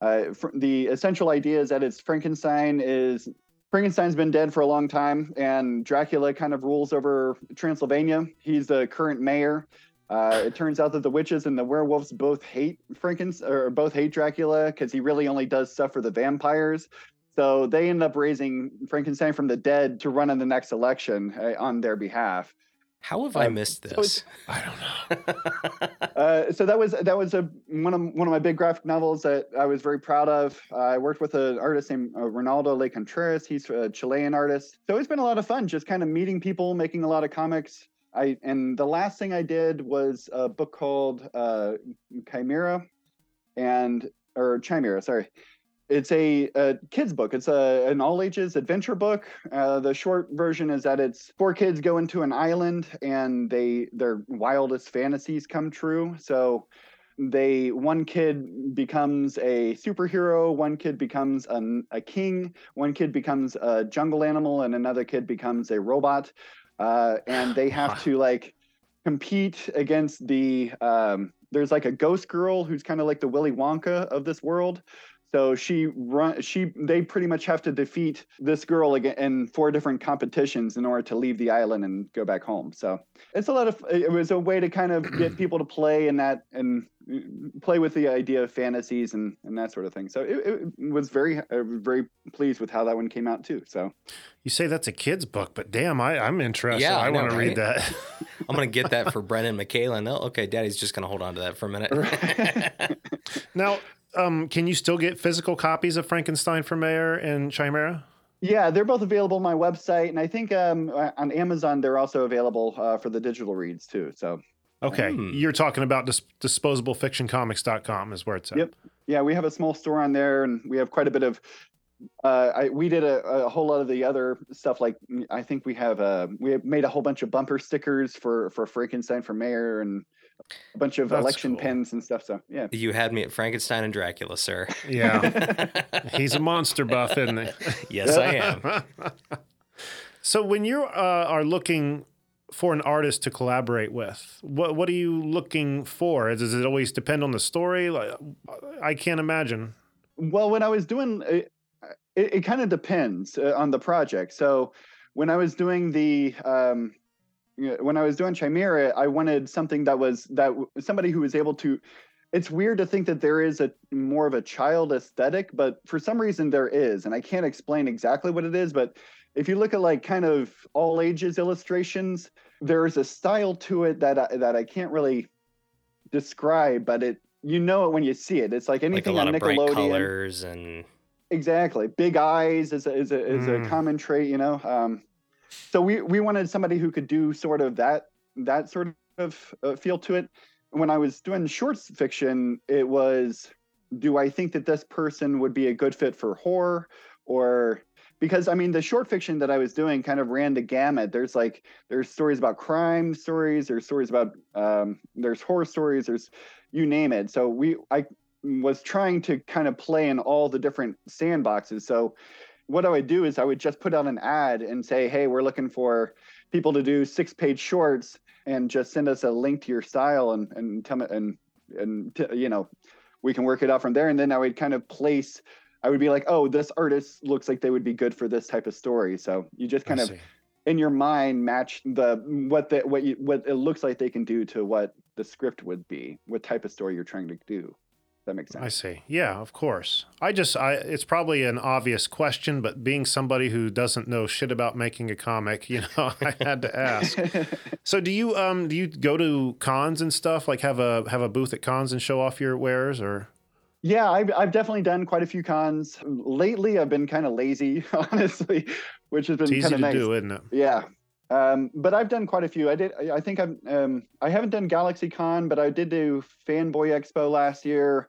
Uh, fr- the essential idea is that it's Frankenstein is Frankenstein's been dead for a long time, and Dracula kind of rules over Transylvania. He's the current mayor. Uh, it turns out that the witches and the werewolves both hate Frankenstein, or both hate Dracula because he really only does stuff for the vampires. So they end up raising Frankenstein from the dead to run in the next election uh, on their behalf. How have I Um, missed so this? I don't know. Uh, so that was that was a one of one of my big graphic novels that I was very proud of. Uh, I worked with an artist named uh, Ronaldo Le Contreras. He's a Chilean artist. So it's been a lot of fun, just kind of meeting people, making a lot of comics. I and the last thing I did was a book called uh, Chimera, and or Chimera, sorry. It's a, a kids book. It's a an all ages adventure book. Uh, the short version is that it's four kids go into an island and they their wildest fantasies come true. So they one kid becomes a superhero, one kid becomes an, a king, one kid becomes a jungle animal, and another kid becomes a robot. Uh, and they have to like compete against the um, there's like a ghost girl who's kind of like the Willy Wonka of this world. So she run she they pretty much have to defeat this girl again in four different competitions in order to leave the island and go back home. So it's a lot of it was a way to kind of get people to play in that and play with the idea of fantasies and and that sort of thing. So it, it was very uh, very pleased with how that one came out too. So You say that's a kid's book, but damn, I, I'm interested. Yeah, I I, want to read that. I'm gonna get that for Brennan McKayla. and Oh, okay, Daddy's just gonna hold on to that for a minute. now, um, can you still get physical copies of Frankenstein for Mayor and Chimera? Yeah, they're both available on my website, and I think um, uh, on Amazon they're also available uh, for the digital reads too. So Okay, Hmm. you're talking about dis- disposablefictioncomics.com is where it's at. Yep. yeah, we have a small store on there, and we have quite a bit of. Uh, I, we did a, a whole lot of the other stuff. Like I think we have uh, we have made a whole bunch of bumper stickers for for Frankenstein for mayor, and a bunch of That's election cool. pens and stuff. So yeah, you had me at Frankenstein and Dracula, sir. Yeah. He's a monster buff, isn't he? yes, I am. so when you uh, are looking for an artist to collaborate with, what what are you looking for? Does it always depend on the story? Like, I can't imagine. Well, when I was doing it, it, it kind of depends uh, on the project. So when I was doing the um, you know, when I was doing Chimera, I wanted something that was that somebody who was able to. It's weird to think that there is a more of a child aesthetic, but for some reason there is, and I can't explain exactly what it is. But if you look at like kind of all ages illustrations, there's a style to it that I, that I can't really describe, but it you know it when you see it. It's like Like a anything lot on of Nickelodeon. colors and Exactly. Big eyes is a, is a, is Mm. a common trait, you know. Um, so we we wanted somebody who could do sort of that that sort of uh, feel to it. When I was doing short fiction, it was, do I think that this person would be a good fit for horror, or because I mean the short fiction that I was doing kind of ran the gamut. There's like there's stories about crime stories, there's stories about um, there's horror stories, there's you name it. So we I was trying to kind of play in all the different sandboxes. So what I would do is I would just put out an ad and say, "Hey, we're looking for people to do six-page shorts, and just send us a link to your style and and tell me and and t- you know, we can work it out from there." And then I would kind of place. I would be like, "Oh, this artist looks like they would be good for this type of story." So you just kind I of see. in your mind match the what the what you what it looks like they can do to what the script would be, what type of story you're trying to do. That makes sense. I see. Yeah, of course. I just, I, it's probably an obvious question, but being somebody who doesn't know shit about making a comic, you know, I had to ask. so, do you, um, do you go to cons and stuff? Like, have a have a booth at cons and show off your wares, or? Yeah, I've, I've definitely done quite a few cons. Lately, I've been kind of lazy, honestly, which has been kind of nice. do, isn't it? Yeah. Um, but I've done quite a few. I did. I I think I've. Um, I haven't done GalaxyCon, but I did do Fanboy Expo last year.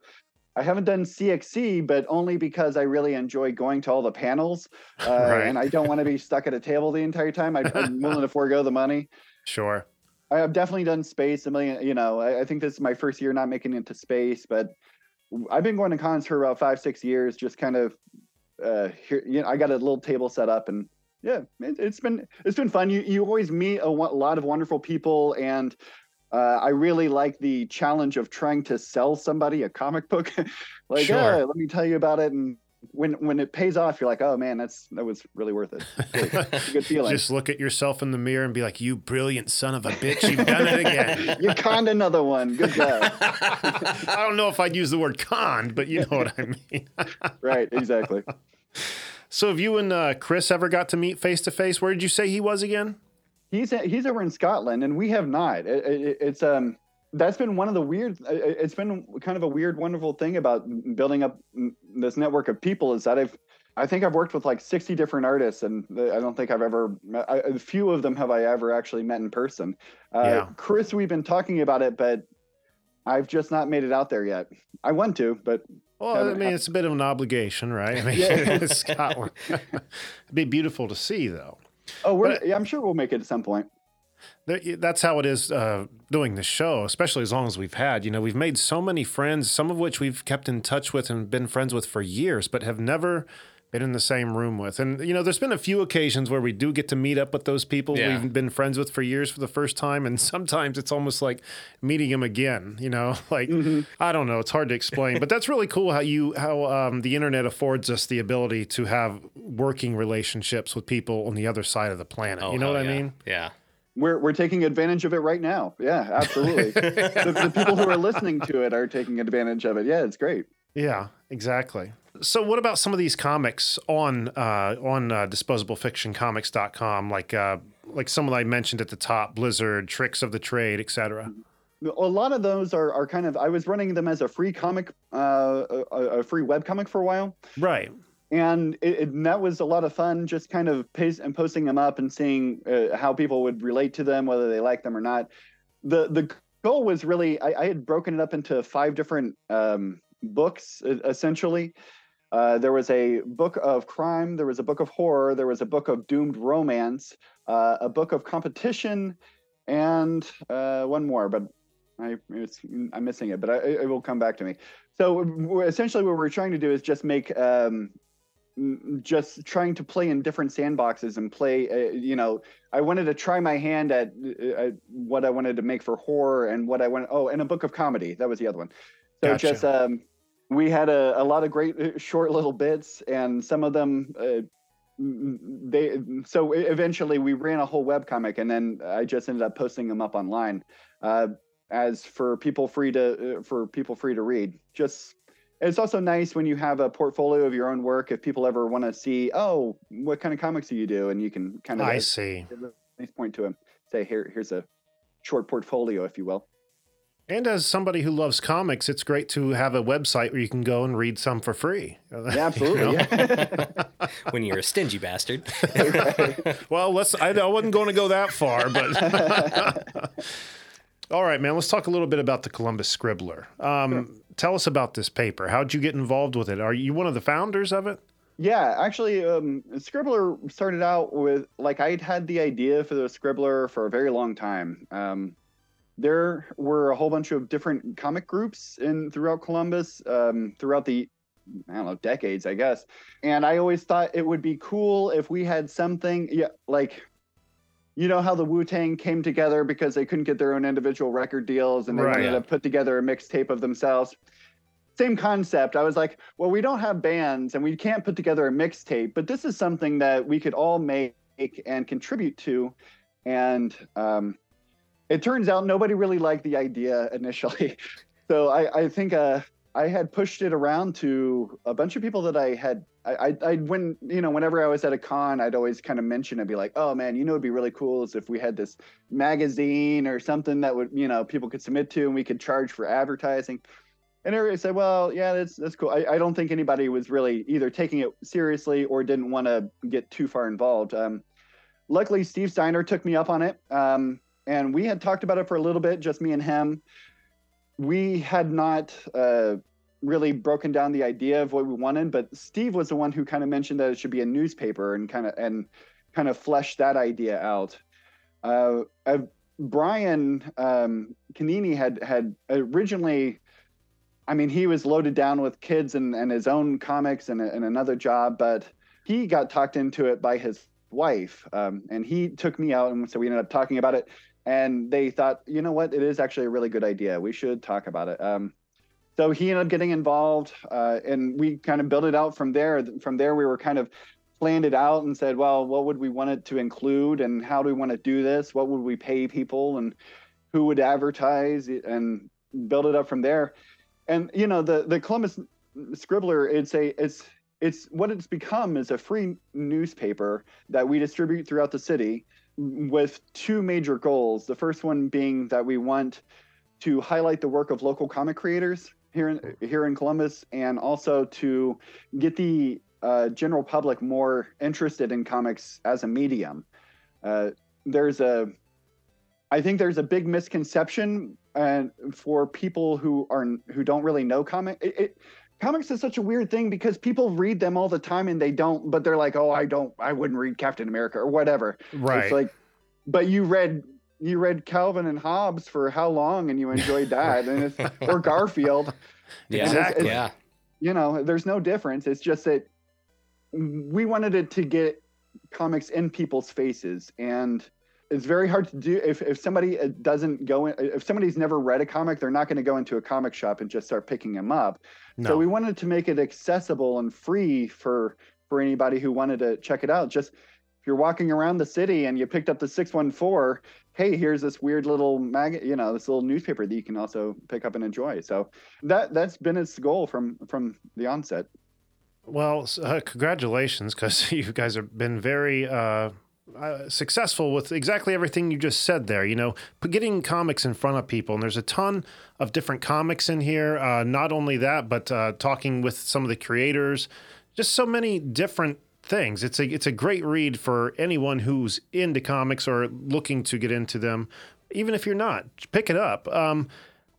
I haven't done CXC, but only because I really enjoy going to all the panels, uh, Right. and I don't want to be stuck at a table the entire time. I, I'm willing to forego the money. Sure. I have definitely done space a million. You know, I, I think this is my first year not making it to space, but I've been going to cons for about five, six years, just kind of uh, here, you know, I got a little table set up, and yeah, it, it's been it's been fun. You you always meet a, lot of wonderful people, and uh, I really like the challenge of trying to sell somebody a comic book. like, Sure. "Yeah, let me tell you about it, and when when it pays off, you're like, oh man, that's that was really worth it. Really, good feeling. Just look at yourself in the mirror and be like, "You brilliant son of a bitch! You've done it again." you conned another one. Good job. I don't know if I'd use the word conned, but you know what I mean. right, exactly. So, have you and uh, Chris ever got to meet face to face? Where did you say he was again? He's he's over in Scotland, and we have not. It, it, it's um that's been one of the weird. it- It's been kind of a weird, wonderful thing about building up this network of people is that I've. I think I've worked with like 60 different artists, and I don't think I've ever, met, I, a few of them have I ever actually met in person. Uh, Yeah. Chris, we've been talking about it, but I've just not made it out there yet. I want to, but Well, I mean, it's a bit of an obligation, right? I mean, Yeah. it's Scotland. It'd be beautiful to see, though. oh, we're, But- yeah, I'm sure we'll make it at some point. That's how it is uh, doing the show, especially as long as we've had. You know, we've made so many friends, some of which we've kept in touch with and been friends with for years, but have never been in the same room with. And, you know, there's been a few occasions where we do get to meet up with those people Yeah. we've been friends with for years for the first time. And sometimes it's almost like meeting them again, you know, like, I don't know, it's hard to explain, but that's really cool how you, how um, the internet affords us the ability to have working relationships with people on the other side of the planet. Oh, you know hell what I mean? Yeah. We're we're taking advantage of it right now. Yeah, absolutely. the, the people who are listening to it are taking advantage of it. Yeah, it's great. Yeah, exactly. So, what about some of these comics on uh, on uh, disposablefictioncomics.com, like uh, like some that I mentioned at the top, Blizzard, Tricks of the Trade, etc. A lot of those are, are kind of. I was running them as a free comic, uh, a, a free web comic for a while, Right. and, it, it, and that was a lot of fun. Just kind of paste and posting them up and seeing uh, how people would relate to them, whether they like them or not. The the goal was really. I, I had broken it up into five different um, books essentially. Uh, there was a book of crime, there was a book of horror, there was a book of doomed romance, uh, a book of competition, and uh, one more, but I, it's, I'm missing it, but I, it will come back to me. So essentially, what we're trying to do is just make, um, just trying to play in different sandboxes and play. Uh, you know, I wanted to try my hand at uh, what I wanted to make for horror and what I want. Oh, and a book of comedy. That was the other one. So Gotcha. just um, we had a, a lot of great uh, short little bits, and some of them. Uh, they so eventually we ran a whole webcomic and then i just ended up posting them up online uh, as for people free to uh, for people free to read just it's also nice when you have a portfolio of your own work if people ever want to see oh what kind of comics do you do and you can kind of I at see. least point to them say here here's a short portfolio if you will And as somebody who loves comics, it's great to have a website where you can go and read some for free. yeah absolutely yeah. when you're a stingy bastard. Well, let's. I, I wasn't going to go that far, but. All right, man. Let's talk a little bit about the Columbus Scribbler. Um, Tell us about this paper. How'd you get involved with it? Are you one of the founders of it? Yeah, actually, um, Scribbler started out with like I'd had the idea for the Scribbler for a very long time. Um, there were a whole bunch of different comic groups in throughout Columbus, um, throughout the I don't know decades, I guess. And I always thought it would be cool if we had something, yeah, like you know how the Wu Tang came together because they couldn't get their own individual record deals and they Right. wanted to put together a mixtape of themselves. Same concept. I was like, well, we don't have bands and we can't put together a mixtape, but this is something that we could all make and contribute to. And um, it turns out nobody really liked the idea initially. so I, I think uh, I had pushed it around to a bunch of people that I had. I, I, when you know whenever I was at a con, I'd always kind of mention and be like, "Oh man, you know, it'd be really cool is if we had this magazine or something that would you know people could submit to and we could charge for advertising." And everybody said, "Well, yeah, that's that's cool." I, I don't think anybody was really either taking it seriously or didn't want to get too far involved. Um, luckily, Steve Steiner took me up on it, um, and we had talked about it for a little bit, just me and him. We had not uh, really broken down the idea of what we wanted, but Steve was the one who kind of mentioned that it should be a newspaper and kind of and kind of fleshed that idea out. Uh, uh, Brian um, Canini had had originally I mean, he was loaded down with kids and, and his own comics and, and another job, but he got talked into it by his wife. Um, and he took me out. And so we ended up talking about it. And they thought, you know what? It is actually a really good idea. We should talk about it. Um, so he ended up getting involved uh, and we kind of built it out from there. From there, we were kind of planned it out and said, well, what would we want it to include and how do we want to do this? What would we pay people and who would advertise and build it up from there. And you know, the the Columbus Scribbler, it's a it's it's what it's become is a free newspaper that we distribute throughout the city with two major goals. The first one being that we want to highlight the work of local comic creators here in here in Columbus, and also to get the uh, general public more interested in comics as a medium. Uh, there's a, I think there's a big misconception uh, for people who are who don't really know comic. It, it, comics is such a weird thing because people read them all the time and they don't, but they're like, oh, I don't, I wouldn't read Captain America or whatever. Right. It's like, but you read you read Calvin and Hobbes for how long and you enjoyed that and it's, or Garfield. Yeah. And it's- Exactly. it's- Yeah. you know, there's no difference. It's just that we wanted it to get comics in people's faces, and it's very hard to do if if somebody uh, doesn't go in. If somebody's never read a comic, they're not going to go into a comic shop and just start picking them up. No. So we wanted to make it accessible and free for for anybody who wanted to check it out. Just if you're walking around the city and you picked up the 614, hey, here's this weird little mag, you know, this little newspaper that you can also pick up and enjoy. So that that's been its goal from from the onset. Well, uh, congratulations, because you guys have been very uh, uh, successful with exactly everything you just said there. You know, getting comics in front of people, and there's a ton of different comics in here. Uh, not only that, but uh, talking with some of the creators, just so many different things. It's a it's a great read for anyone who's into comics or looking to get into them. Even if you're not, pick it up. Um,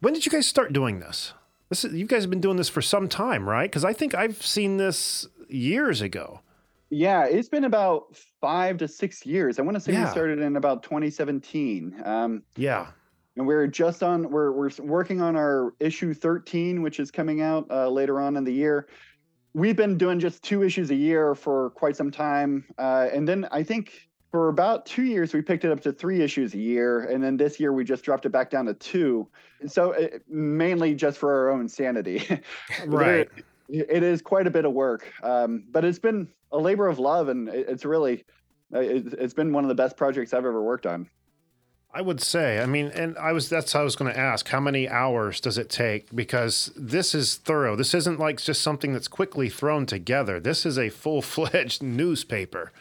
when did you guys start doing this? This is, you guys have been doing this for some time, right? Because I think I've seen this years ago. Yeah, it's been about five to six years. I want to say we started in about 2017. Um, Yeah. and we're just on we're we're working on our issue 13 which is coming out uh, later on in the year we've been doing just two issues a year for quite some time uh, and then i think for about two years we picked it up to three issues a year and then this year we just dropped it back down to two so it, mainly just for our own sanity Right. It, is quite a bit of work um, but it's been a labor of love and it, it's really uh, it, it's been one of the best projects i've ever worked on I would say. I mean, and I was that's how I was going to ask. How many hours does it take? Because this is thorough. This isn't like just something that's quickly thrown together. This is a full fledged newspaper,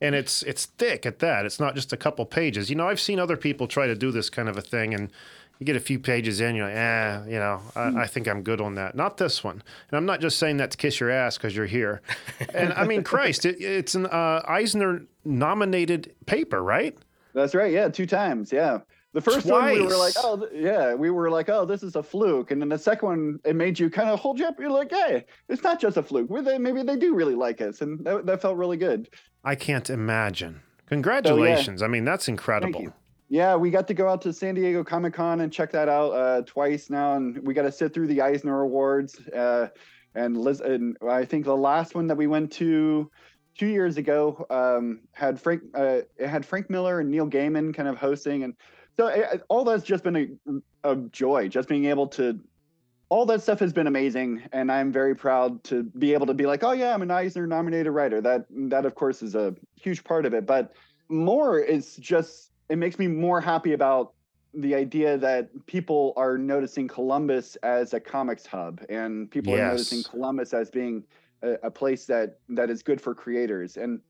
and it's it's thick at that. It's not just a couple pages. You know, I've seen other people try to do this kind of a thing, and you get a few pages in, you're like, eh, you know, I, I think I'm good on that. Not this one. And I'm not just saying that to kiss your ass because you're here. And I mean, Christ, it, it's an uh, Eisner nominated paper, right? That's right. Yeah, two times. Yeah. The first one we were like, oh, th- yeah, we were like, oh, this is a fluke, and then the second one it made you kind of hold you up. You're like, hey, it's not just a fluke. They, maybe they do really like us, and that, that felt really good. I can't imagine. Congratulations. I mean, that's incredible. Yeah, we got to go out to San Diego Comic Con and check that out uh, twice now, and we got to sit through the Eisner Awards. Uh, and Liz, and I think the last one that we went to two years ago um, had Frank, uh, it had Frank Miller and Neil Gaiman kind of hosting, and so uh, all that's just been a, a joy, just being able to. All that stuff has been amazing, and I'm very proud to be able to be like, oh yeah, I'm an Eisner nominated writer. That that of course is a huge part of it, but more is just it makes me more happy about the idea that people are noticing Columbus as a comics hub and people are noticing Columbus as being a, a place that that is good for creators and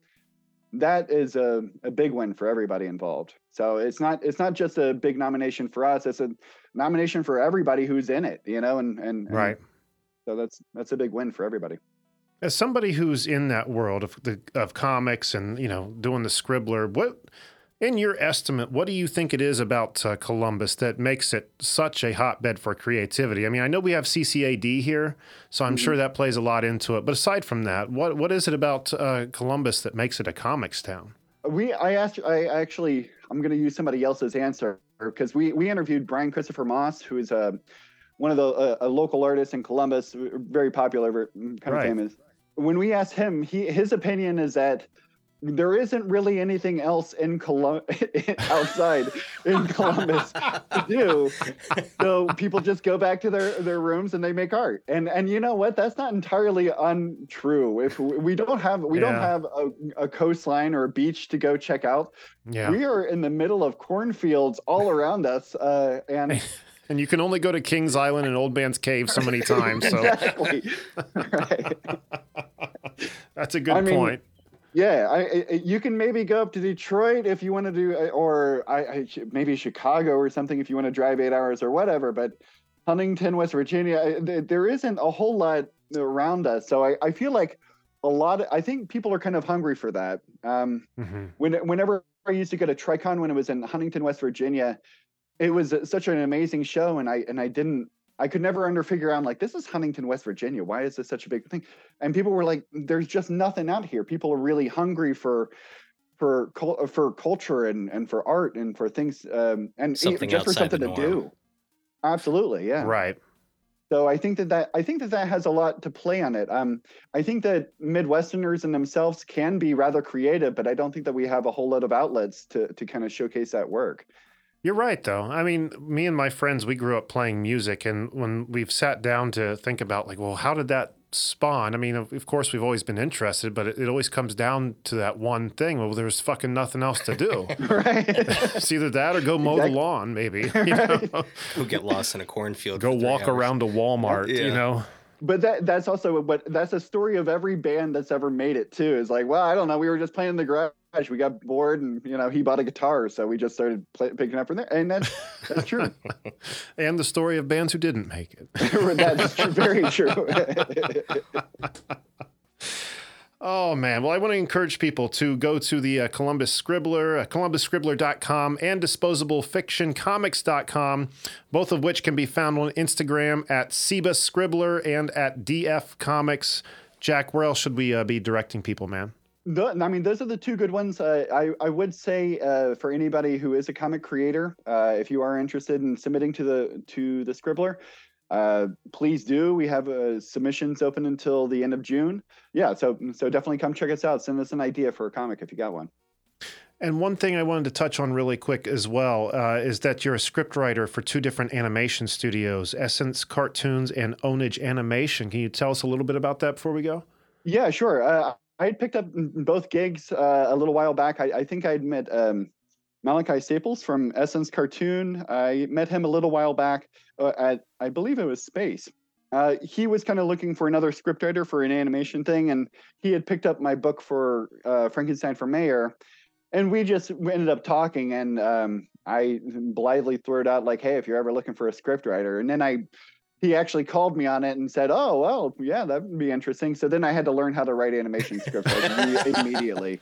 that is a, a big win for everybody involved. So it's not it's not just a big nomination for us, it's a nomination for everybody who's in it, you know, and and, and Right. so that's that's a big win for everybody. As somebody who's in that world of the of comics and you know doing the scribbler, what in your estimate, what do you think it is about uh, Columbus that makes it such a hotbed for creativity? I mean, I know we have CCAD here, so I'm sure that plays a lot into it. But aside from that, what what is it about uh, Columbus that makes it a comics town? We I asked I actually I'm going to use somebody else's answer because we we interviewed Brian Christopher Moss, who is a one of the uh, a local artists in Columbus, very popular, kind of Right. famous. When we asked him, he his opinion is that there isn't really anything else in Colum- outside in Columbus to do. So people just go back to their, their rooms and they make art. And and you know what? That's not entirely untrue. If we don't have we don't have a, a coastline or a beach to go check out. Yeah. We are in the middle of cornfields all around us. Uh, and And you can only go to Kings Island and Old Man's Cave so many times. So exactly. right. that's a good I mean, point. Yeah, I, I, you can maybe go up to Detroit if you want to do, uh, or I, I maybe Chicago or something if you want to drive eight hours or whatever. But Huntington, West Virginia, there isn't a whole lot around us. So I, I feel like a lot. Of, I think people are kind of hungry for that. Um, hmm when whenever I used to go to Tricon when it was in Huntington, West Virginia, it was such an amazing show, and I and I didn't. I could never under figure out like this is Huntington, West Virginia. Why is this such a big thing? And people were like, "There's just nothing out here." People are really hungry for for for culture and and for art and for things um, and Something just for something to do. Absolutely, yeah. Right. So I think that that I think that that has a lot to play on it. Um, I think that Midwesterners in themselves can be rather creative, but I don't think that we have a whole lot of outlets to to kind of showcase that work. You're right, though. I mean, me and my friends, we grew up playing music, and when we've sat down to think about, like, well, how did that spawn? I mean, of, of course, we've always been interested, but it, it always comes down to that one thing. Well, there's fucking nothing else to do. right. it's either that or go mow Exactly. the lawn, maybe. You know? Go get lost in a cornfield. go walk hours. around to Walmart, you know? But that that's also but that's a story of every band that's ever made it too. Is like, well, I don't know, we were just playing in the garage, we got bored, and you know, he bought a guitar, so we just started play, picking up from there, and that's that's true. And the story of bands who didn't make it. that's true, very true. Oh man! Well, I want to encourage people to go to the uh, Columbus Scribbler, uh, columbusscribbler.com, and disposablefictioncomics.com, both of which can be found on Instagram at Cbus Scribbler and at DF Comics. Jack, where else should we uh, be directing people, man? The, I mean, those are the two good ones. Uh, I I would say uh, for anybody who is a comic creator, uh, if you are interested in submitting to the to the Scribbler, uh, please do. We have uh, submissions open until the end of June. Yeah, so so definitely come check us out. Send us an idea for a comic if you got one. And one thing I wanted to touch on really quick as well uh, is that you're a scriptwriter for two different animation studios, Essence Cartoons and Onage Animation. Can you tell us a little bit about that before we go? Yeah, sure. Uh, I had picked up both gigs uh, a little while back. I, I think I'd met um, Malachi Staples from Essence Cartoon. I met him a little while back uh, at, I believe it was Space. Uh, he was kind of looking for another scriptwriter for an animation thing, and he had picked up my book for uh, Frankenstein for Mayor. And we just ended up talking, and um, I blithely threw it out like, "Hey, if you're ever looking for a scriptwriter," and then I he actually called me on it and said, "Oh, well, yeah, that would be interesting." So then I had to learn how to write animation scripts like, immediately.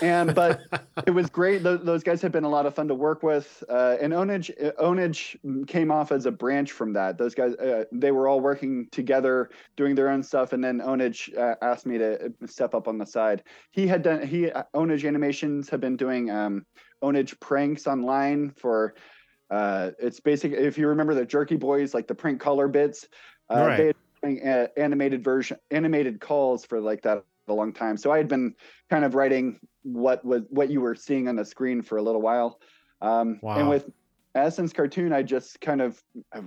And but it was great. Those, those guys have been a lot of fun to work with. Uh, and Onage Onage came off as a branch from that. Those guys uh, they were all working together, doing their own stuff. And then Onage uh, asked me to step up on the side. He had done he Onage Animations have been doing um, Onage pranks online for uh, it's basic. If you remember the Jerky Boys, like the print color bits, uh, Right. they had doing, uh, animated version, animated calls for like that a long time. So I had been kind of writing what was what you were seeing on the screen for a little while. Um, Wow. And with Essence Cartoon, I just kind of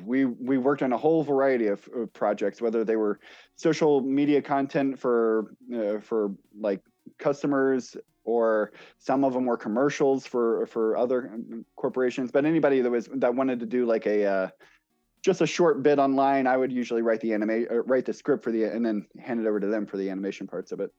we we worked on a whole variety of, of projects, whether they were social media content for uh, for like customers or some of them were commercials for for other um, corporations but anybody that was that wanted to do like a uh, just a short bit online i would usually write the anime uh, write the script for the and then hand it over to them for the animation parts of it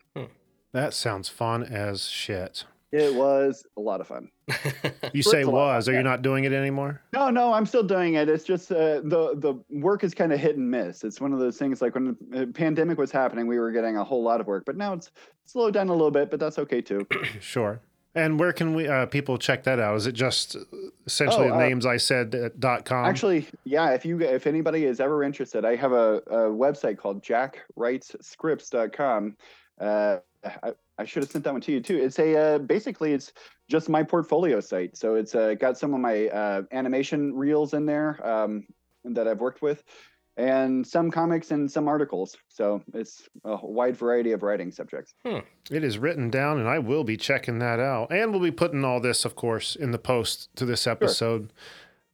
That sounds fun as shit. it was a lot of fun You say a lot of was. Are fun, you yeah. not doing it anymore? no no i'm still doing it it's just uh, the the work is kind of hit and miss it's one of those things like when the pandemic was happening we were getting a whole lot of work but now it's slowed down a little bit but that's okay too Sure. And where can we uh, people check that out? Is it just essentially Oh, uh, names I said uh, dot com? Actually, yeah. If you if anybody is ever interested, I have a, a website called jackwritesscripts.com. Uh, I, I should have sent that one to you too. It's a uh, basically it's just my portfolio site. So it's uh, got some of my uh, animation reels in there. Um, that I've worked with, and some comics and some articles. So it's a wide variety of writing subjects. Hmm. It is written down, and I will be checking that out. And we'll be putting all this, of course, in the post to this episode.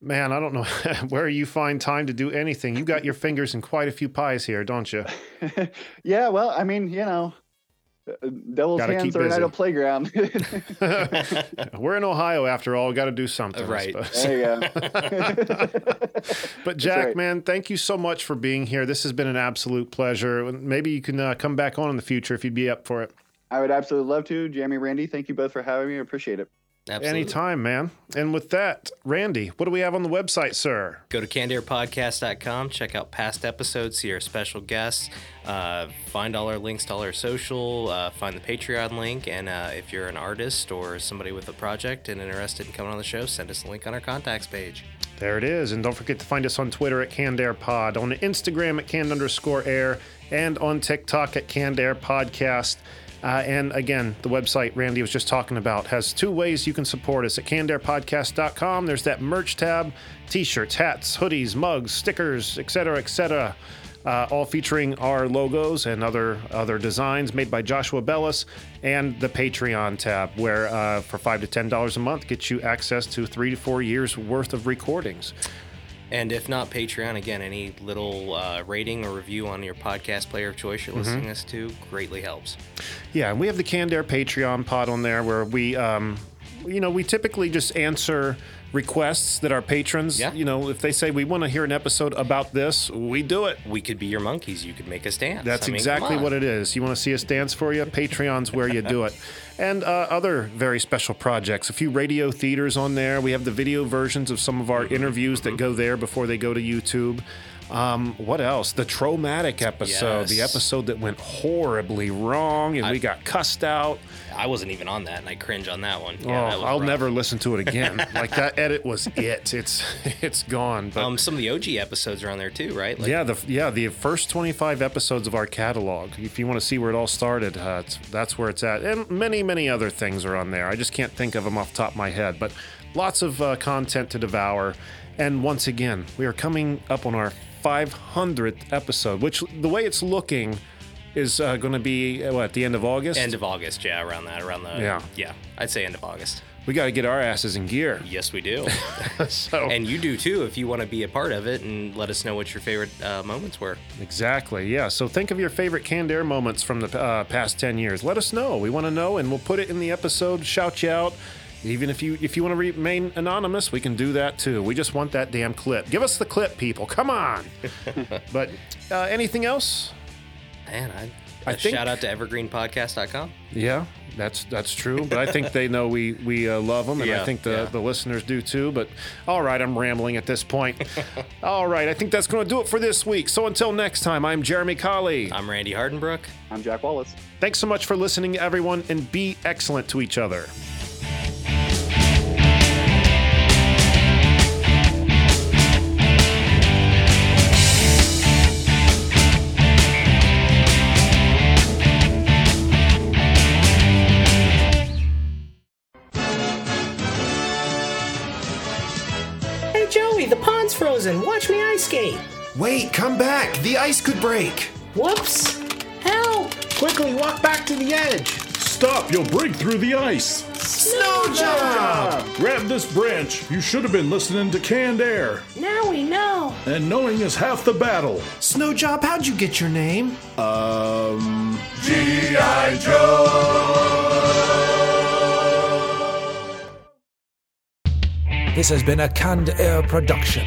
Man, I don't know where you find time to do anything. You got your fingers in quite a few pies here, don't you? yeah, well, I mean, you know, devil's Gotta hands keep are an idle playground. We're in Ohio after all. Got to do something, Right. there you go. But Jack, right. man, thank you so much for being here. This has been an absolute pleasure. Maybe you can uh, come back on in the future if you'd be up for it. I would absolutely love to. Jamie, Randy, thank you both for having me. I appreciate it. Absolutely. Anytime, man. And with that, Randy, what do we have on the website, sir? Go to cannedairpodcast.com, check out past episodes, see our special guests, uh, find all our links to all our social, uh, find the Patreon link, and uh, if you're an artist or somebody with a project and interested in coming on the show, send us a link on our contacts page. There it is. And don't forget to find us on Twitter at CannedAirPod, on Instagram at canned underscore air, and on TikTok at Podcast. Uh, and again, the website Randy was just talking about has two ways you can support us at cannedairpodcast.com. There's that merch tab, t-shirts, hats, hoodies, mugs, stickers, etc., etc. Uh, all featuring our logos and other other designs made by Joshua Bellis, and the Patreon tab, where uh, for five to ten dollars a month gets you access to three to four years worth of recordings. And if not Patreon, again, any little uh, rating or review on your podcast player of choice you're listening us to greatly helps. Yeah, and we have the Canned Air Patreon pod on there where we, um, you know, we typically just answer requests that our patrons, Yeah. you know, if they say we want to hear an episode about this, we do it. We could be your monkeys. You could make us dance. That's I mean, exactly what it is. You want to see us dance for you? Patreon's where you do it. And uh, other very special projects. A few radio theaters on there. We have the video versions of some of our interviews that go there before they go to YouTube. Um, what else? The traumatic episode, the episode that went horribly wrong and we got cussed out. I wasn't even on that, and I cringe on that one. Oh, that I'll rough. never listen to it again. like that edit was it. It's it's gone. But Um, some of the OG episodes are on there too, right? Like, yeah, the yeah the first 25 episodes of our catalog. If you want to see where it all started, uh, that's where it's at. And many many other things are on there. I just can't think of them off the top of my head. But lots of uh, content to devour. And once again, we are coming up on our 500th episode, which the way it's looking is uh, going to be uh, what at the end of August. End of August, yeah, around that, around the Yeah. yeah. I'd say end of August. we got to get our asses in gear. Yes, we do. So and you do too if you want to be a part of it and let us know what your favorite uh, moments were. Exactly. Yeah. So think of your favorite canned air moments from the uh, past ten years. Let us know. We want to know, and we'll put it in the episode. Shout you out. Even if you if you want to remain anonymous, we can do that too. We just want that damn clip. Give us the clip, people. Come on. but uh, anything else? Man, I think- shout out to evergreenpodcast.com. Yeah, that's that's true. But I think they know we we uh, love them, and I think the yeah. the listeners do too. But all right, I'm rambling at this point. all right, I think that's going to do it for this week. So until next time, I'm Jeremy Colley. I'm Randy Hardenbrook. I'm Jack Wallace. Thanks so much for listening, everyone, and be excellent to each other. Frozen. Watch me ice skate. Wait, come back. The ice could break. Whoops. Help! Quickly walk back to the edge. Stop, you'll break through the ice. Snow job! Grab this branch. You should have been listening to canned air. Now we know. And knowing is half the battle. Snow Job, how'd you get your name? Um. G.I. Joe! This has been a Canned Air production.